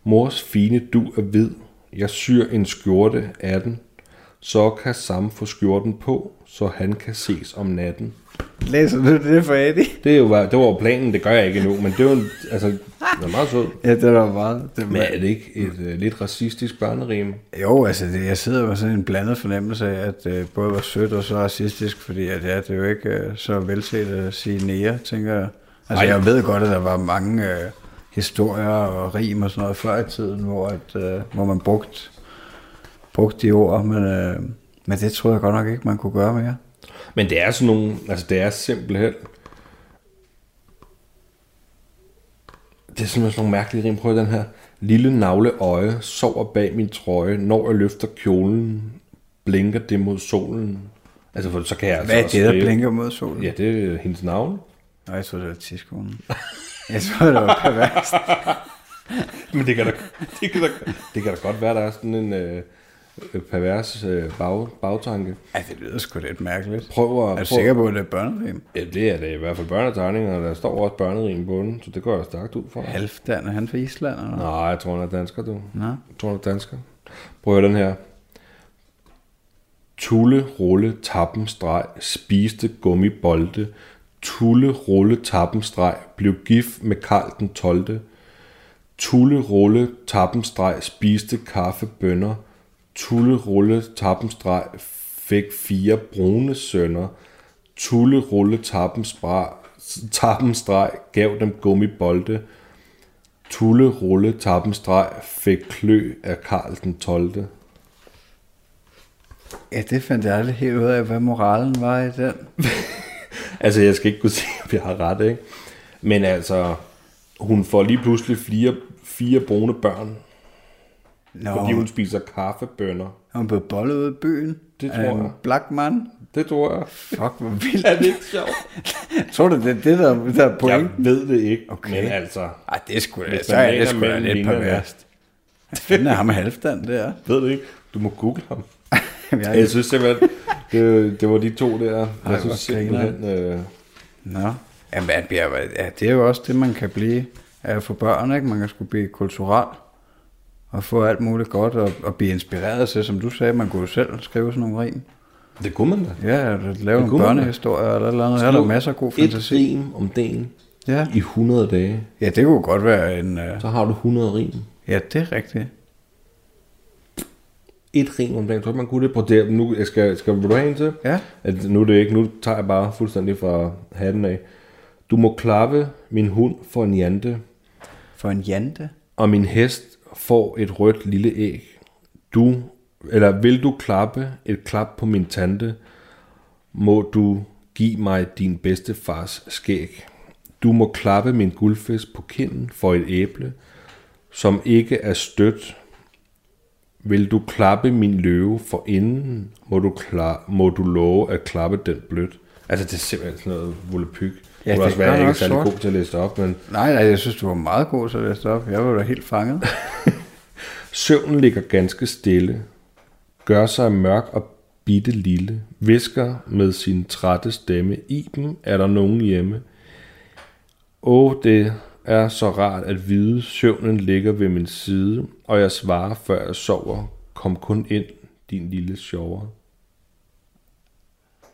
Mors fine du er hvid. Jeg syr en skjorte af den. så kan Sam få skjorten på, så han kan ses om natten. Læser du det for Eddie? Det, er jo, bare- det var planen, det gør jeg ikke endnu, men det var, altså, det er meget sød. Ja, det var meget. Det Men er det ikke et uh, lidt racistisk børnerim? Jo, altså det, jeg sidder med sådan en blandet fornemmelse af, at det både var sødt og så racistisk, fordi at, ja, det er jo ikke øh, så velset at sige nære, tænker jeg. Altså Ej. jeg ved godt, at der var mange øh, historier og rim og sådan noget før i tiden, hvor, at, øh, hvor man brugt, brugt de ord, men, øh, men det tror jeg godt nok ikke, man kunne gøre mere. Men det er sådan nogle, altså det er simpelthen, det er simpelthen sådan nogle mærkelige rim. Prøv den her. Lille navle øje sover bag min trøje, når jeg løfter kjolen, blinker det mod solen. Altså, for så kan jeg altså Hvad er det, der skrive- blinker mod solen? Ja, det er hendes navn. Nå, jeg troede, det var tidskonen. jeg troede, det var perverst. Men det kan da, det kan da, det kan da godt være, der er sådan en øh, pervers øh, bag, bagtanke. Ja, det lyder sgu lidt mærkeligt. Prøv at... Er du prøv- sikker på, at det er børnerim? Ja, det er det i hvert fald børnetegninger, og der står også børnerim på den, så det går jeg stærkt ud for. Halvdan, er han fra Island? Eller? Nej, jeg tror, han er dansker, du. Nå. Jeg tror, han er dansker. Prøv den her. Tulle, rulle, tappen, streg, spiste gummibolde. Tulle, rulle, tappen, streg, blev gift med Karl den 12. Tulle, rulle, tappen, streg, spiste kaffe, bønner. Tulle, rulle, tappen, streg, fik fire brune sønner. Tulle, rulle, tappen, streg, tappen, streg, gav dem gummibolde. Tulle, rulle, tappen, streg, fik klø af Karl den 12. Ja, det fandt jeg aldrig helt ud af, hvad moralen var i den. Altså, jeg skal ikke kunne sige, om jeg har ret, ikke? Men altså, hun får lige pludselig fire, fire brune børn, Nå, fordi hun spiser kaffebønner. er hun blevet bollet ud i byen? Det tror jeg. Black man? Det tror jeg. Fuck, hvor vildt. Er det ikke sjovt? Tror du, det er det, der, der er Jeg point? ved det ikke, Okay. men altså, Ej, det er da, Hvis så er det sgu da lidt perverst. Hvad er ham med halvdan der? ved det ikke. Du må google ham. Jeg, Jeg synes simpelthen, det, det var de to der. Jeg hvor synes simpelthen, øh, Nå. Jamen, ja, det er jo også det, man kan blive af for børn, ikke? Man kan sgu blive kulturel og få alt muligt godt og, og blive inspireret til, som du sagde, man kunne jo selv skrive sådan nogle rim. det kunne man da. Ja, lave da. børnehistorier eller et eller andet. Her er der masser af god Et fantasi. rim om dagen Ja. i 100 dage. ja, det kunne godt være en... Uh, Så har du 100 rim. ja, det er rigtigt. Et rim om dagen. Tror man kunne det på det? Nu jeg skal, skal vil du have en til? Ja. At nu er det ikke. Nu tager jeg bare fuldstændig fra hatten af. Du må klappe min hund for en jante, For en jante. og min hest får et rødt lille æg. Du, eller vil du klappe et klap på min tante, må du give mig din bedste fars skæg. Du må klappe min guldfisk på kinden for et æble, som ikke er stødt. Vil du klappe min løve for inden, må du, klar, må du love at klappe den blødt. Altså, det er simpelthen sådan noget volapyk. Ja, det også være, er jeg ikke er særlig god til at læse op, men Nej, nej, jeg synes, du var meget god til at læse det op. Jeg var da helt fanget. Søvnen ligger ganske stille, gør sig mørk og bitte lille, visker med sin trætte stemme, Iben, er der nogen hjemme? Åh, det er så rart at vide, søvnen ligger ved min side, og jeg svarer, før jeg sover, kom kun ind, din lille sjover.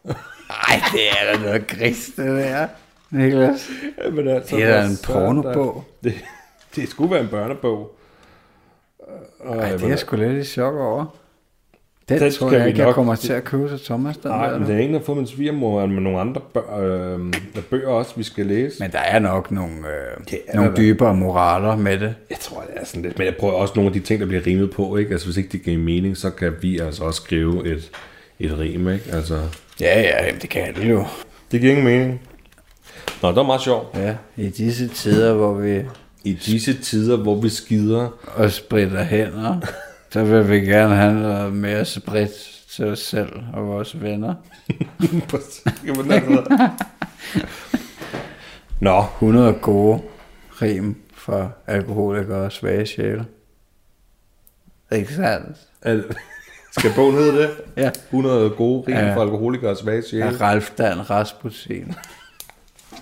Ej, det er da noget gris, det der. Niklas. Jamen, altså, Det er en pornobog. Det, det skulle være en børnebog. Ej, det er jeg sgu lidt i chok over. Den, Den tror jeg ikke, jeg nok- kommer til at købe til Thomas. Den Nej, der, men det er ikke noget for min svigermor, men nogle andre bør, øh, der bøger også, vi skal læse. Men der er nok nogle, øh, er nogle der dybere moraler med det. Jeg tror, det er sådan lidt. Men jeg prøver også nogle af de ting, der bliver rimet på. Ikke? Altså, hvis ikke det giver mening, så kan vi altså også skrive et, et rim. Ikke? Altså, Ja, ja, jamen, det kan det jo. det giver ingen mening. Nå, det var meget sjovt. Ja, i disse tider, hvor vi I disse tider, hvor vi skider. og spritter hænder, så vil vi gerne have noget mere sprit til os selv og vores venner. Nå, 100 gode rim for alkoholikere og svage sjæle. Ikke sandt? skal bogen hedde det? Ja. 100 gode rim Ja. for alkoholikere og svage sjæle. Af Ralf Dan Rasmussen.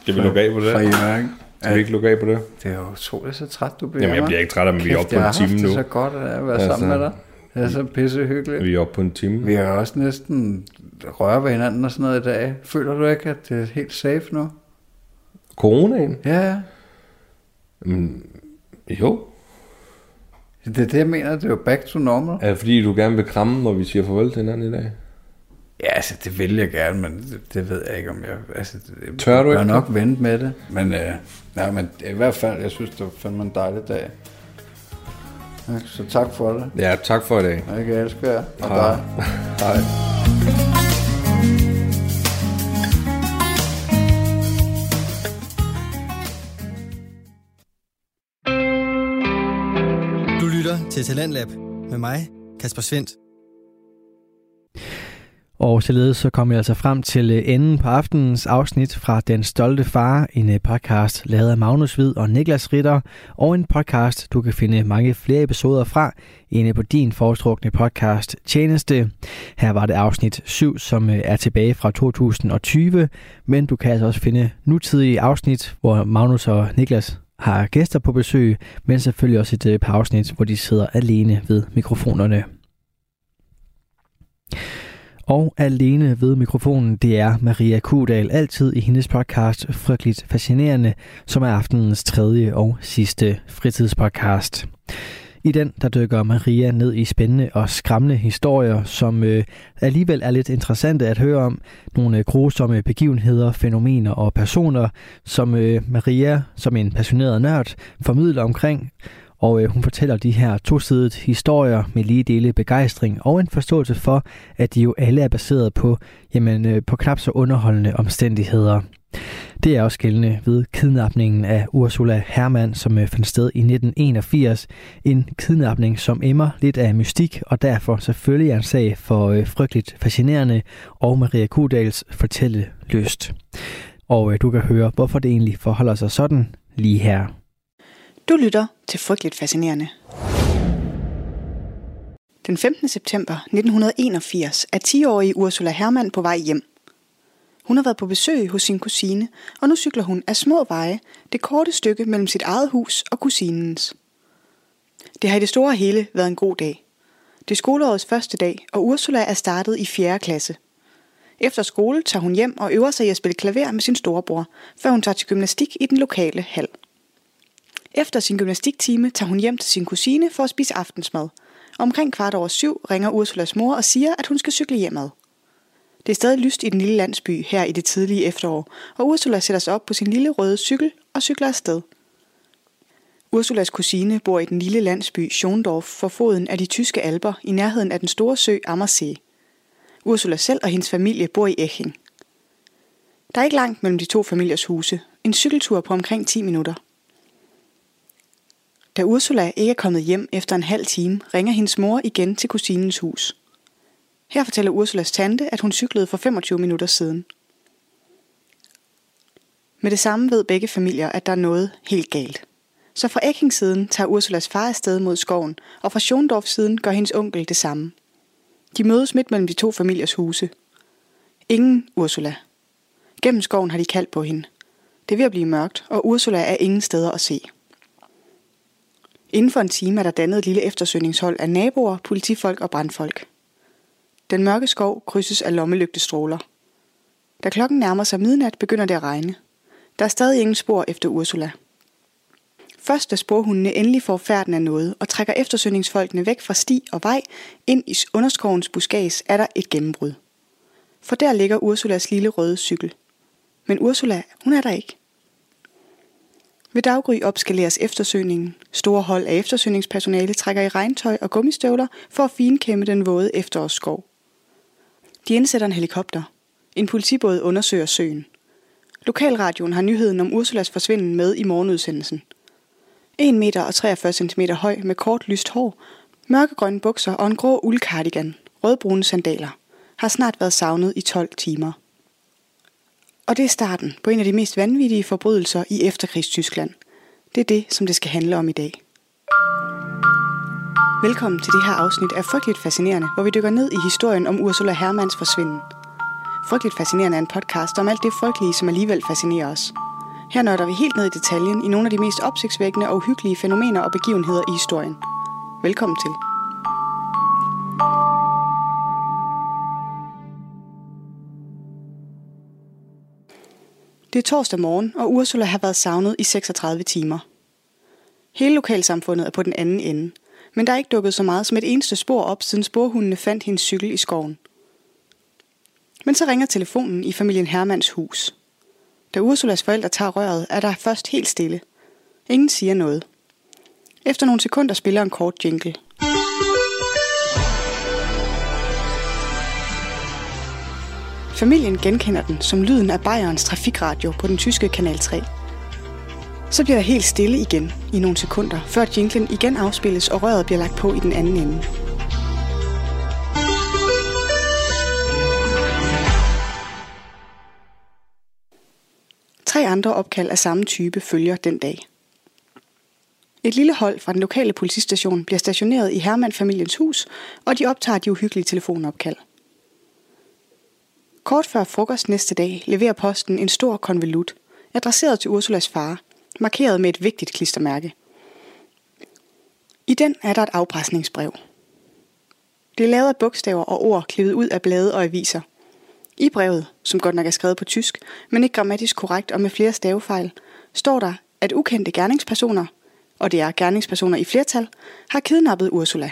Skal vi lukke af på det? Fra Jørgen. Skal vi ikke lukke af på det? Det er jo utroligt så træt, du bliver. Jamen, jeg bliver ikke træt af, men vi er oppe på en time det nu. så godt at være sammen med dig. Det er så pisse hyggeligt. Vi er oppe på en time. Vi har også næsten rørt ved hinanden og sådan noget i dag. Føler du ikke, at det er helt safe nu? Coronaen? Ja, ja. Mm, jo. Det er det, jeg mener. Det er jo back to normal. Er det fordi, du gerne vil kramme, når vi siger farvel til hinanden i dag? Ja, altså, det vil jeg gerne, men det, det ved jeg ikke, om jeg... Altså, det, Tør du jeg ikke? Jeg nok vente med det. Men, øh, ja, men i hvert fald, jeg synes, det var fandme en dejlig dag. Så tak for det. Ja, tak for i dag. Jeg elsker jer. Og Hej. dig. Hej. Du lytter til Talentlab med mig, Kasper Svendt. Og således så kom jeg altså frem til øh, enden på aftenens afsnit fra Den Stolte Far, en øh, podcast lavet af Magnus Hvid og Niklas Ritter, og en podcast, du kan finde mange flere episoder fra inde øh, på din foretrukne podcast tjeneste. Her var det afsnit 7, som er tilbage fra 2020, men du kan altså også finde nutidige afsnit, hvor Magnus og Niklas har gæster på besøg, men selvfølgelig også et par afsnit, hvor de sidder alene ved mikrofonerne. Og alene ved mikrofonen, det er Maria Kudal, altid i hendes podcast Frygteligt Fascinerende, som er aftenens tredje og sidste fritidspodcast. I den, der dykker Maria ned i spændende og skræmmende historier, som øh, alligevel er lidt interessante at høre om. Nogle øh, grusomme begivenheder, fænomener og personer, som øh, Maria, som en passioneret nørd, formidler omkring. Og øh, hun fortæller de her tosidede historier med lige dele begejstring og en forståelse for, at de jo alle er baseret på, jamen, øh, på knap så underholdende omstændigheder. Det er også gældende ved kidnapningen af Ursula Hermann, som øh, fandt sted i 1981. En kidnapning, som emmer lidt af mystik, og derfor selvfølgelig er en sag for øh, frygteligt fascinerende og Maria Kudals fortælle lyst. Og øh, du kan høre, hvorfor det egentlig forholder sig sådan lige her. Du lytter til Frygteligt Fascinerende. Den 15. september 1981 er 10-årige Ursula Hermann på vej hjem. Hun har været på besøg hos sin kusine, og nu cykler hun af små veje det korte stykke mellem sit eget hus og kusinens. Det har i det store hele været en god dag. Det er skoleårets første dag, og Ursula er startet i 4. klasse. Efter skole tager hun hjem og øver sig i at spille klaver med sin storebror, før hun tager til gymnastik i den lokale hal. Efter sin gymnastiktime tager hun hjem til sin kusine for at spise aftensmad. Omkring kvart over syv ringer Ursulas mor og siger, at hun skal cykle hjemad. Det er stadig lyst i den lille landsby her i det tidlige efterår, og Ursula sætter sig op på sin lille røde cykel og cykler afsted. Ursulas kusine bor i den lille landsby Schondorf for foden af de tyske alber i nærheden af den store sø Ammersee. Ursula selv og hendes familie bor i Eching. Der er ikke langt mellem de to familiers huse. En cykeltur på omkring 10 minutter. Da Ursula ikke er kommet hjem efter en halv time, ringer hendes mor igen til kusinens hus. Her fortæller Ursulas tante, at hun cyklede for 25 minutter siden. Med det samme ved begge familier, at der er noget helt galt. Så fra Ecking-siden tager Ursulas far afsted mod skoven, og fra Schondorfs siden gør hendes onkel det samme. De mødes midt mellem de to familiers huse. Ingen Ursula. Gennem skoven har de kaldt på hende. Det er ved at blive mørkt, og Ursula er ingen steder at se. Inden for en time er der dannet et lille eftersøgningshold af naboer, politifolk og brandfolk. Den mørke skov krydses af lommelygtestråler. Da klokken nærmer sig midnat, begynder det at regne. Der er stadig ingen spor efter Ursula. Først da sporhundene endelig får færden af noget og trækker eftersøgningsfolkene væk fra sti og vej ind i underskovens buskads, er der et gennembrud. For der ligger Ursulas lille røde cykel. Men Ursula, hun er der ikke. Ved daggry opskaleres eftersøgningen. Store hold af eftersøgningspersonale trækker i regntøj og gummistøvler for at finkæmme den våde efterårsskov. De indsætter en helikopter. En politibåd undersøger søen. Lokalradioen har nyheden om Ursulas forsvinden med i morgenudsendelsen. 1 meter og 43 cm høj med kort lyst hår, mørkegrønne bukser og en grå uldkardigan, rødbrune sandaler, har snart været savnet i 12 timer. Og det er starten på en af de mest vanvittige forbrydelser i efterkrigstyskland. Det er det, som det skal handle om i dag. Velkommen til det her afsnit af Frygteligt Fascinerende, hvor vi dykker ned i historien om Ursula Hermans forsvinden. Frygteligt Fascinerende er en podcast om alt det frygtelige, som alligevel fascinerer os. Her nørder vi helt ned i detaljen i nogle af de mest opsigtsvækkende og uhyggelige fænomener og begivenheder i historien. Velkommen til. Det er torsdag morgen, og Ursula har været savnet i 36 timer. Hele lokalsamfundet er på den anden ende, men der er ikke dukket så meget som et eneste spor op, siden sporhundene fandt hendes cykel i skoven. Men så ringer telefonen i familien Hermans hus. Da Ursulas forældre tager røret, er der først helt stille. Ingen siger noget. Efter nogle sekunder spiller en kort jingle. Familien genkender den som lyden af Bayerns trafikradio på den tyske kanal 3. Så bliver der helt stille igen i nogle sekunder, før jinglen igen afspilles og røret bliver lagt på i den anden ende. Tre andre opkald af samme type følger den dag. Et lille hold fra den lokale politistation bliver stationeret i Hermann-familiens hus, og de optager de uhyggelige telefonopkald. Kort før frokost næste dag leverer posten en stor konvolut, adresseret til Ursulas far, markeret med et vigtigt klistermærke. I den er der et afpresningsbrev. Det er lavet af bogstaver og ord klippet ud af blade og aviser. I brevet, som godt nok er skrevet på tysk, men ikke grammatisk korrekt og med flere stavefejl, står der, at ukendte gerningspersoner, og det er gerningspersoner i flertal, har kidnappet Ursula.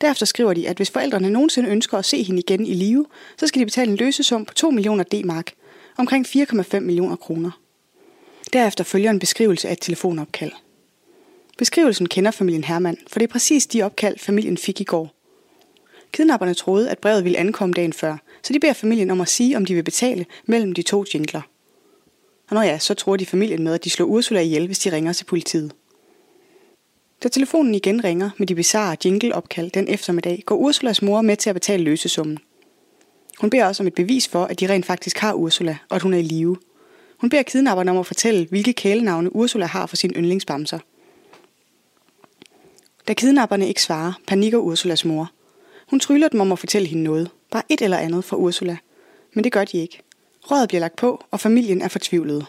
Derefter skriver de, at hvis forældrene nogensinde ønsker at se hende igen i live, så skal de betale en løsesum på 2 millioner D-mark, omkring 4,5 millioner kroner. Derefter følger en beskrivelse af et telefonopkald. Beskrivelsen kender familien Hermann, for det er præcis de opkald, familien fik i går. Kidnapperne troede, at brevet ville ankomme dagen før, så de beder familien om at sige, om de vil betale mellem de to jingler. Og når ja, så tror de familien med, at de slår Ursula ihjel, hvis de ringer til politiet. Da telefonen igen ringer med de bizarre jingle-opkald den eftermiddag, går Ursulas mor med til at betale løsesummen. Hun beder også om et bevis for, at de rent faktisk har Ursula, og at hun er i live. Hun beder kidnapperne om at fortælle, hvilke kælenavne Ursula har for sine yndlingsbamser. Da kidnapperne ikke svarer, panikker Ursulas mor. Hun tryller dem om at fortælle hende noget. Bare et eller andet fra Ursula. Men det gør de ikke. Røret bliver lagt på, og familien er fortvivlet.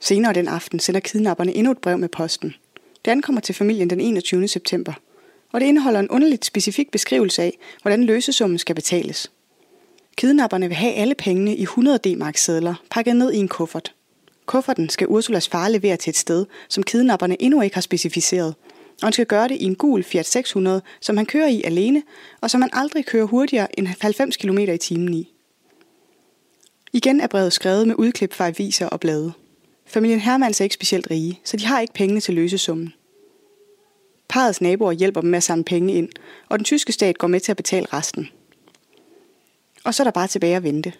Senere den aften sender kidnapperne endnu et brev med posten. Det ankommer til familien den 21. september. Og det indeholder en underligt specifik beskrivelse af, hvordan løsesummen skal betales. Kidnapperne vil have alle pengene i 100 D-mark sedler pakket ned i en kuffert. Kufferten skal Ursulas far levere til et sted, som kidnapperne endnu ikke har specificeret, og han skal gøre det i en gul Fiat 600, som han kører i alene, og som han aldrig kører hurtigere end 90 km i timen i. Igen er brevet skrevet med udklip fra aviser og blade. Familien Hermans er ikke specielt rige, så de har ikke pengene til løsesummen. Parets naboer hjælper dem med at samle penge ind, og den tyske stat går med til at betale resten. Og så er der bare tilbage at vente.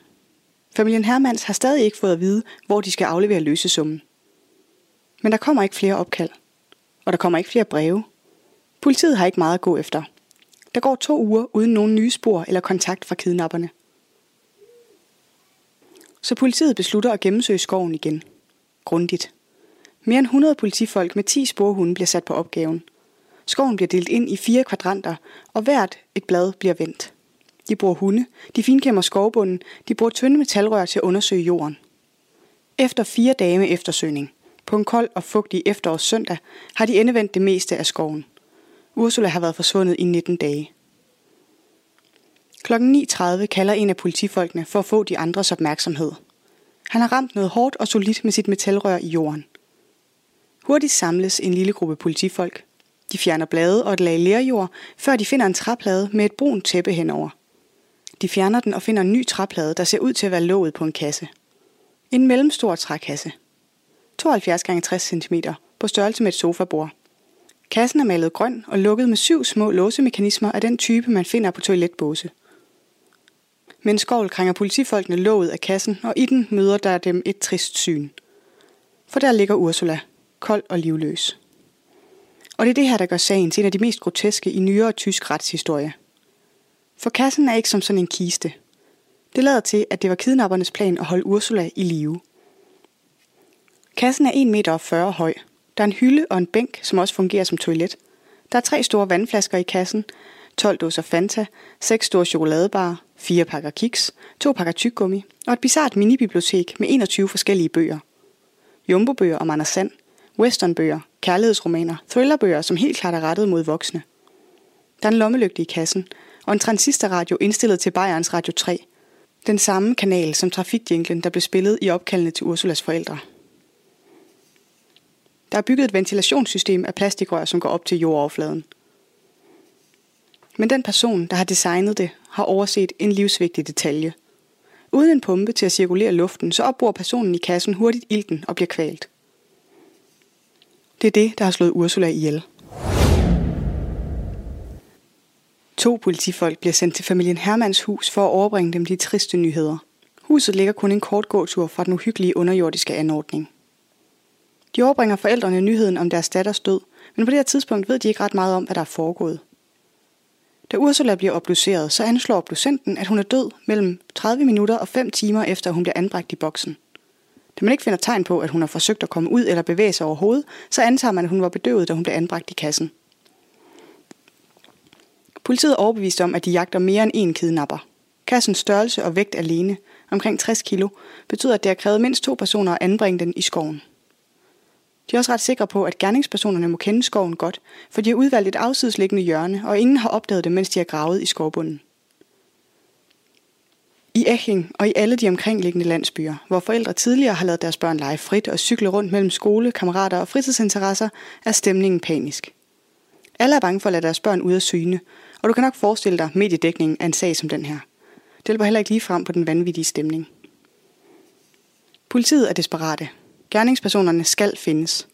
Familien Hermans har stadig ikke fået at vide, hvor de skal aflevere løsesummen. Men der kommer ikke flere opkald. Og der kommer ikke flere breve. Politiet har ikke meget at gå efter. Der går to uger uden nogen nye spor eller kontakt fra kidnapperne. Så politiet beslutter at gennemsøge skoven igen. Grundigt. Mere end 100 politifolk med 10 sporhunde bliver sat på opgaven. Skoven bliver delt ind i fire kvadranter, og hvert et blad bliver vendt. De bruger hunde, de finkæmmer skovbunden, de bruger tynde metalrør til at undersøge jorden. Efter fire dage med eftersøgning, på en kold og fugtig efterårs søndag, har de endevendt det meste af skoven. Ursula har været forsvundet i 19 dage. Klokken 9.30 kalder en af politifolkene for at få de andres opmærksomhed. Han har ramt noget hårdt og solidt med sit metalrør i jorden. Hurtigt samles en lille gruppe politifolk. De fjerner blade og et lag lerjord, før de finder en træplade med et brunt tæppe henover. De fjerner den og finder en ny træplade, der ser ud til at være låget på en kasse. En mellemstor trækasse. 72 x 60 cm på størrelse med et sofabord. Kassen er malet grøn og lukket med syv små låsemekanismer af den type, man finder på toiletbåse. Med en skovl krænger politifolkene låget af kassen, og i den møder der dem et trist syn. For der ligger Ursula, kold og livløs. Og det er det her, der gør sagen til en af de mest groteske i nyere tysk retshistorie – for kassen er ikke som sådan en kiste. Det lader til, at det var kidnappernes plan at holde Ursula i live. Kassen er 1,40 meter høj. Der er en hylde og en bænk, som også fungerer som toilet. Der er tre store vandflasker i kassen, 12 dåser Fanta, 6 store chokoladebarer, fire pakker kiks, to pakker tyggegummi og et bizart minibibliotek med 21 forskellige bøger. Jumbo-bøger om Anders Sand, westernbøger, kærlighedsromaner, thrillerbøger, som helt klart er rettet mod voksne. Der er en lommelygte i kassen, og en transistorradio indstillet til Bayerns Radio 3. Den samme kanal som trafikjinglen, der blev spillet i opkaldene til Ursulas forældre. Der er bygget et ventilationssystem af plastikrør, som går op til jordoverfladen. Men den person, der har designet det, har overset en livsvigtig detalje. Uden en pumpe til at cirkulere luften, så opbruger personen i kassen hurtigt ilten og bliver kvalt. Det er det, der har slået Ursula ihjel. To politifolk bliver sendt til familien Hermans hus for at overbringe dem de triste nyheder. Huset ligger kun en kort gåtur fra den uhyggelige underjordiske anordning. De overbringer forældrene nyheden om deres datters død, men på det her tidspunkt ved de ikke ret meget om, hvad der er foregået. Da Ursula bliver obduceret, så anslår obducenten, at hun er død mellem 30 minutter og 5 timer efter, at hun bliver anbragt i boksen. Da man ikke finder tegn på, at hun har forsøgt at komme ud eller bevæge sig overhovedet, så antager man, at hun var bedøvet, da hun blev anbragt i kassen. Politiet er overbevist om, at de jagter mere end én kidnapper. Kassens størrelse og vægt alene, omkring 60 kilo, betyder, at det har krævet mindst to personer at anbringe den i skoven. De er også ret sikre på, at gerningspersonerne må kende skoven godt, for de har udvalgt et afsidesliggende hjørne, og ingen har opdaget det, mens de har gravet i skovbunden. I Eching og i alle de omkringliggende landsbyer, hvor forældre tidligere har lavet deres børn lege frit og cykle rundt mellem skole, kammerater og fritidsinteresser, er stemningen panisk. Alle er bange for at lade deres børn ud af syne, og du kan nok forestille dig mediedækningen af en sag som den her. Det hjælper heller ikke lige frem på den vanvittige stemning. Politiet er desperate. Gerningspersonerne skal findes.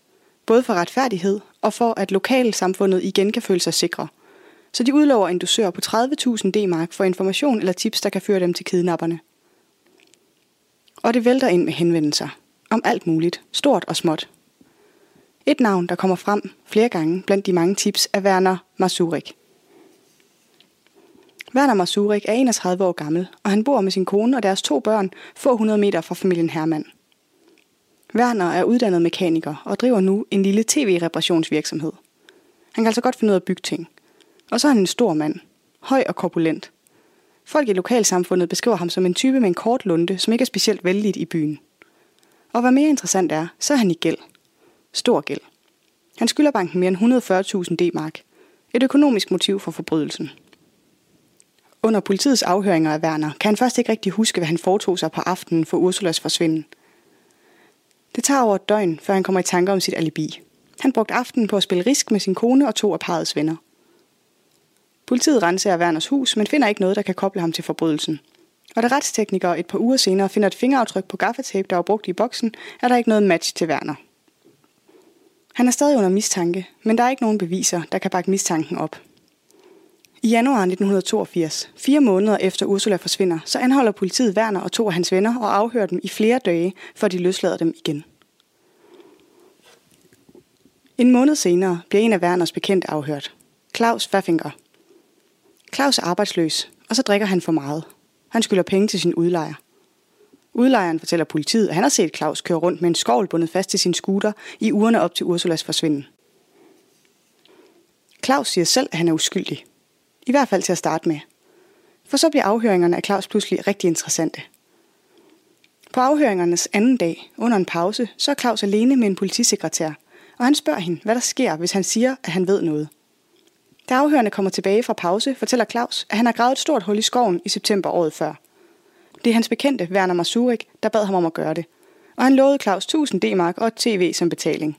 Både for retfærdighed og for, at lokalsamfundet igen kan føle sig sikre. Så de udlover en dusør på 30.000 D-mark for information eller tips, der kan føre dem til kidnapperne. Og det vælter ind med henvendelser. Om alt muligt, stort og småt. Et navn, der kommer frem flere gange blandt de mange tips, er Werner Masurik. Werner Masurik er 31 år gammel, og han bor med sin kone og deres to børn få 100 meter fra familien Hermann. Werner er uddannet mekaniker og driver nu en lille tv-reparationsvirksomhed. Han kan altså godt finde ud af at bygge ting. Og så er han en stor mand. Høj og korpulent. Folk i lokalsamfundet beskriver ham som en type med en kort lunde, som ikke er specielt vældigt i byen. Og hvad mere interessant er, så er han i gæld. Stor gæld. Han skylder banken mere end 140.000 D-mark. Et økonomisk motiv for forbrydelsen. Under politiets afhøringer af Werner kan han først ikke rigtig huske, hvad han foretog sig på aftenen for Ursulas forsvinden. Det tager over et døgn, før han kommer i tanke om sit alibi. Han brugte aftenen på at spille risk med sin kone og to af parets venner. Politiet renser Werners hus, men finder ikke noget, der kan koble ham til forbrydelsen. Og da retsteknikere et par uger senere finder et fingeraftryk på gaffatape, der var brugt i boksen, er der ikke noget match til Werner. Han er stadig under mistanke, men der er ikke nogen beviser, der kan bakke mistanken op. I januar 1982, fire måneder efter Ursula forsvinder, så anholder politiet Werner og to af hans venner og afhører dem i flere dage, før de løslader dem igen. En måned senere bliver en af Werners bekendte afhørt. Claus Faffinger. Claus er arbejdsløs, og så drikker han for meget. Han skylder penge til sin udlejer. Udlejeren fortæller politiet, at han har set Claus køre rundt med en skovl bundet fast til sin scooter i ugerne op til Ursulas forsvinden. Claus siger selv, at han er uskyldig, i hvert fald til at starte med. For så bliver afhøringerne af Claus pludselig rigtig interessante. På afhøringernes anden dag, under en pause, så er Claus alene med en politisekretær, og han spørger hende, hvad der sker, hvis han siger, at han ved noget. Da afhørende kommer tilbage fra pause, fortæller Claus, at han har gravet et stort hul i skoven i september året før. Det er hans bekendte, Werner Masurik, der bad ham om at gøre det, og han lovede Claus 1000 D-mark og et tv som betaling.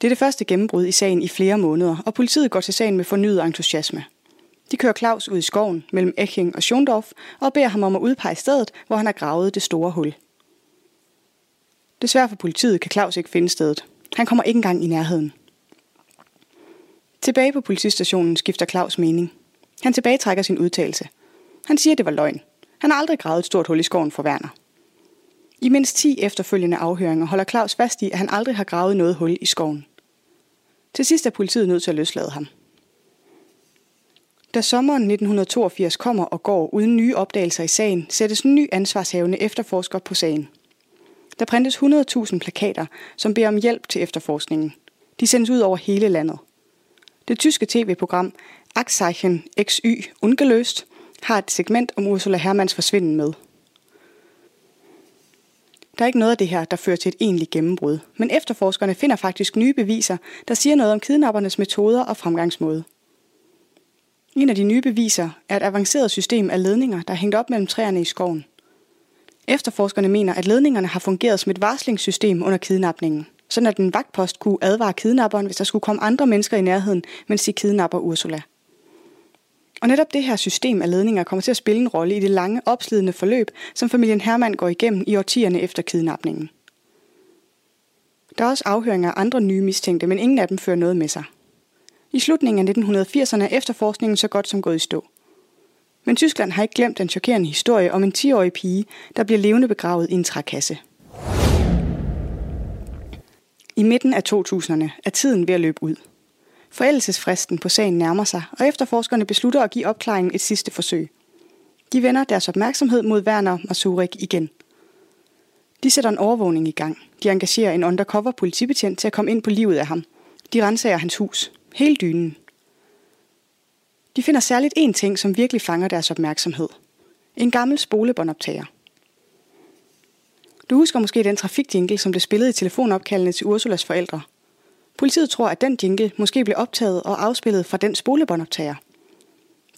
Det er det første gennembrud i sagen i flere måneder, og politiet går til sagen med fornyet entusiasme. De kører Claus ud i skoven mellem Eching og Schondorf og beder ham om at udpege stedet, hvor han har gravet det store hul. Desværre for politiet kan Claus ikke finde stedet. Han kommer ikke engang i nærheden. Tilbage på politistationen skifter Claus mening. Han tilbagetrækker sin udtalelse. Han siger, det var løgn. Han har aldrig gravet et stort hul i skoven for Werner. I mindst 10 efterfølgende afhøringer holder Claus fast i, at han aldrig har gravet noget hul i skoven. Til sidst er politiet nødt til at løslade ham. Da sommeren 1982 kommer og går uden nye opdagelser i sagen, sættes en ny ansvarshavende efterforsker på sagen. Der printes 100.000 plakater, som beder om hjælp til efterforskningen. De sendes ud over hele landet. Det tyske tv-program Axzeichen XY Ungeløst har et segment om Ursula Hermans forsvinden med – der er ikke noget af det her, der fører til et egentligt gennembrud, men efterforskerne finder faktisk nye beviser, der siger noget om kidnappernes metoder og fremgangsmåde. En af de nye beviser er et avanceret system af ledninger, der er hængt op mellem træerne i skoven. Efterforskerne mener, at ledningerne har fungeret som et varslingssystem under kidnapningen, sådan at en vagtpost kunne advare kidnapperen, hvis der skulle komme andre mennesker i nærheden, mens de kidnapper Ursula. Og netop det her system af ledninger kommer til at spille en rolle i det lange, opslidende forløb, som familien Hermann går igennem i årtierne efter kidnapningen. Der er også afhøringer af andre nye mistænkte, men ingen af dem fører noget med sig. I slutningen af 1980'erne er efterforskningen så godt som gået i stå. Men Tyskland har ikke glemt den chokerende historie om en 10-årig pige, der bliver levende begravet i en trækasse. I midten af 2000'erne er tiden ved at løbe ud. Forældelsesfristen på sagen nærmer sig, og efterforskerne beslutter at give opklaringen et sidste forsøg. De vender deres opmærksomhed mod Werner Masurik igen. De sætter en overvågning i gang. De engagerer en undercover politibetjent til at komme ind på livet af ham. De renser hans hus. Hele dynen. De finder særligt én ting, som virkelig fanger deres opmærksomhed. En gammel spolebåndoptager. Du husker måske den trafikjingle, som blev spillet i telefonopkaldene til Ursulas forældre. Politiet tror, at den jingle måske blev optaget og afspillet fra den spolebåndoptager.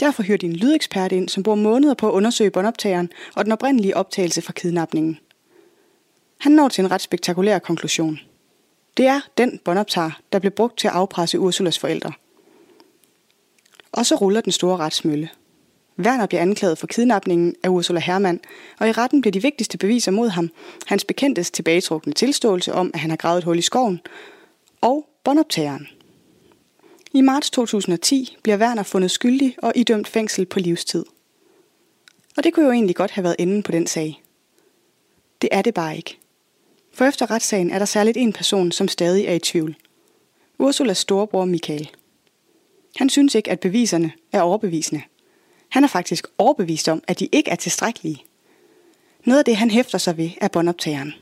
Derfor hyrer de en lydekspert ind, som bruger måneder på at undersøge båndoptageren og den oprindelige optagelse fra kidnapningen. Han når til en ret spektakulær konklusion. Det er den båndoptager, der blev brugt til at afpresse Ursulas forældre. Og så ruller den store retsmølle. Werner bliver anklaget for kidnapningen af Ursula Hermann, og i retten bliver de vigtigste beviser mod ham hans bekendtes tilbagetrukne tilståelse om, at han har gravet et hul i skoven, og båndoptageren. I marts 2010 bliver Werner fundet skyldig og idømt fængsel på livstid. Og det kunne jo egentlig godt have været enden på den sag. Det er det bare ikke. For efter retssagen er der særligt en person, som stadig er i tvivl. Ursulas storebror Michael. Han synes ikke, at beviserne er overbevisende. Han er faktisk overbevist om, at de ikke er tilstrækkelige. Noget af det, han hæfter sig ved, er båndoptageren.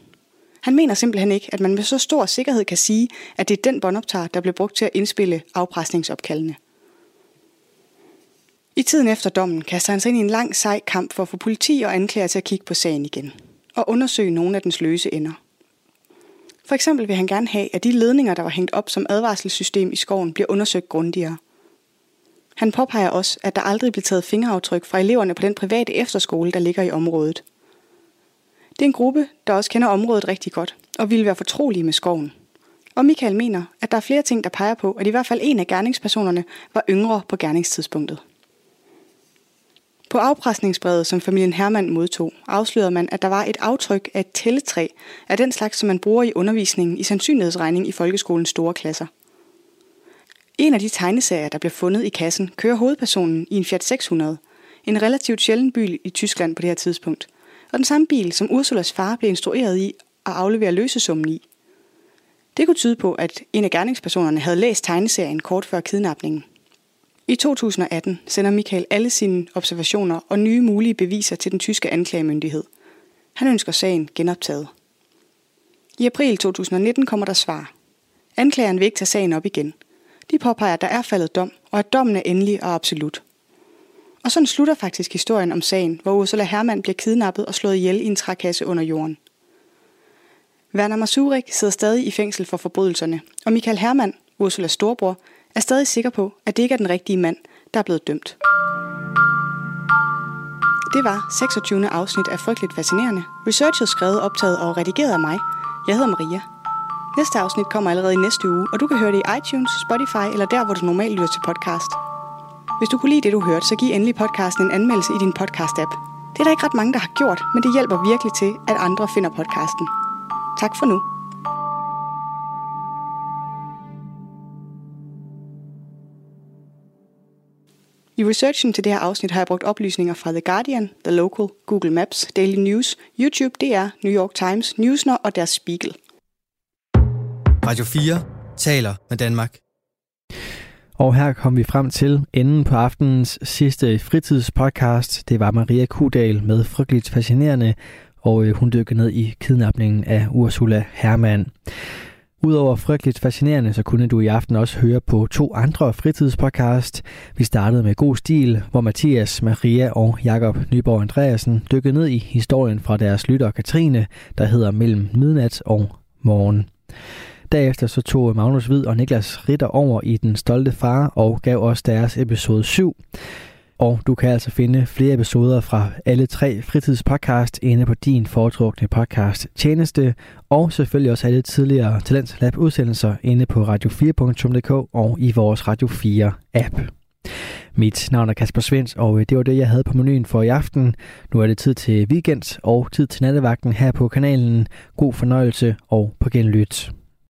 Han mener simpelthen ikke, at man med så stor sikkerhed kan sige, at det er den båndoptager, der blev brugt til at indspille afpresningsopkaldene. I tiden efter dommen kaster han sig ind i en lang sej kamp for at få politi og anklager til at kigge på sagen igen og undersøge nogle af dens løse ender. For eksempel vil han gerne have, at de ledninger, der var hængt op som advarselssystem i skoven, bliver undersøgt grundigere. Han påpeger også, at der aldrig blev taget fingeraftryk fra eleverne på den private efterskole, der ligger i området. Det er en gruppe, der også kender området rigtig godt, og ville være fortrolige med skoven. Og Michael mener, at der er flere ting, der peger på, at i hvert fald en af gerningspersonerne var yngre på gerningstidspunktet. På afpresningsbrevet, som familien Hermann modtog, afslørede man, at der var et aftryk af et tælletræ af den slags, som man bruger i undervisningen i sandsynlighedsregning i folkeskolens store klasser. En af de tegneserier, der blev fundet i kassen, kører hovedpersonen i en Fiat 600, en relativt sjælden bil i Tyskland på det her tidspunkt, og den samme bil, som Ursulas far blev instrueret i at aflevere løsesummen i. Det kunne tyde på, at en af gerningspersonerne havde læst tegneserien kort før kidnapningen. I 2018 sender Michael alle sine observationer og nye mulige beviser til den tyske anklagemyndighed. Han ønsker sagen genoptaget. I april 2019 kommer der svar. Anklageren vil ikke tage sagen op igen. De påpeger, at der er faldet dom, og at dommen er endelig og absolut. Og sådan slutter faktisk historien om sagen, hvor Ursula Hermann bliver kidnappet og slået ihjel i en trækasse under jorden. Werner Masurik sidder stadig i fængsel for forbrydelserne, og Michael Hermann, Ursulas storbror, er stadig sikker på, at det ikke er den rigtige mand, der er blevet dømt. Det var 26. afsnit af Frygteligt Fascinerende. Researchet skrevet, optaget og redigeret af mig. Jeg hedder Maria. Næste afsnit kommer allerede i næste uge, og du kan høre det i iTunes, Spotify eller der, hvor du normalt lytter til podcast. Hvis du kunne lide det, du hørte, så giv endelig podcasten en anmeldelse i din podcast-app. Det er der ikke ret mange, der har gjort, men det hjælper virkelig til, at andre finder podcasten. Tak for nu. I researchen til det her afsnit har jeg brugt oplysninger fra The Guardian, The Local, Google Maps, Daily News, YouTube, DR, New York Times, Newsner og deres Spiegel. Radio 4 taler med Danmark. Og her kom vi frem til enden på aftenens sidste fritidspodcast. Det var Maria Kudal med Frygteligt Fascinerende, og øh, hun dykkede ned i kidnapningen af Ursula Hermann. Udover frygteligt fascinerende, så kunne du i aften også høre på to andre fritidspodcast. Vi startede med God Stil, hvor Mathias, Maria og Jakob Nyborg Andreasen dykkede ned i historien fra deres lytter Katrine, der hedder Mellem Midnat og Morgen. Derefter så tog Magnus Hvid og Niklas Ritter over i Den Stolte Far og gav os deres episode 7. Og du kan altså finde flere episoder fra alle tre fritidspodcast inde på din foretrukne podcast tjeneste, og selvfølgelig også alle tidligere Talents Lab udsendelser inde på radio4.dk og i vores Radio 4 app. Mit navn er Kasper Svens, og øh, det var det, jeg havde på menuen for i aften. Nu er det tid til weekend og tid til nattevagten her på kanalen. God fornøjelse og på genlyt.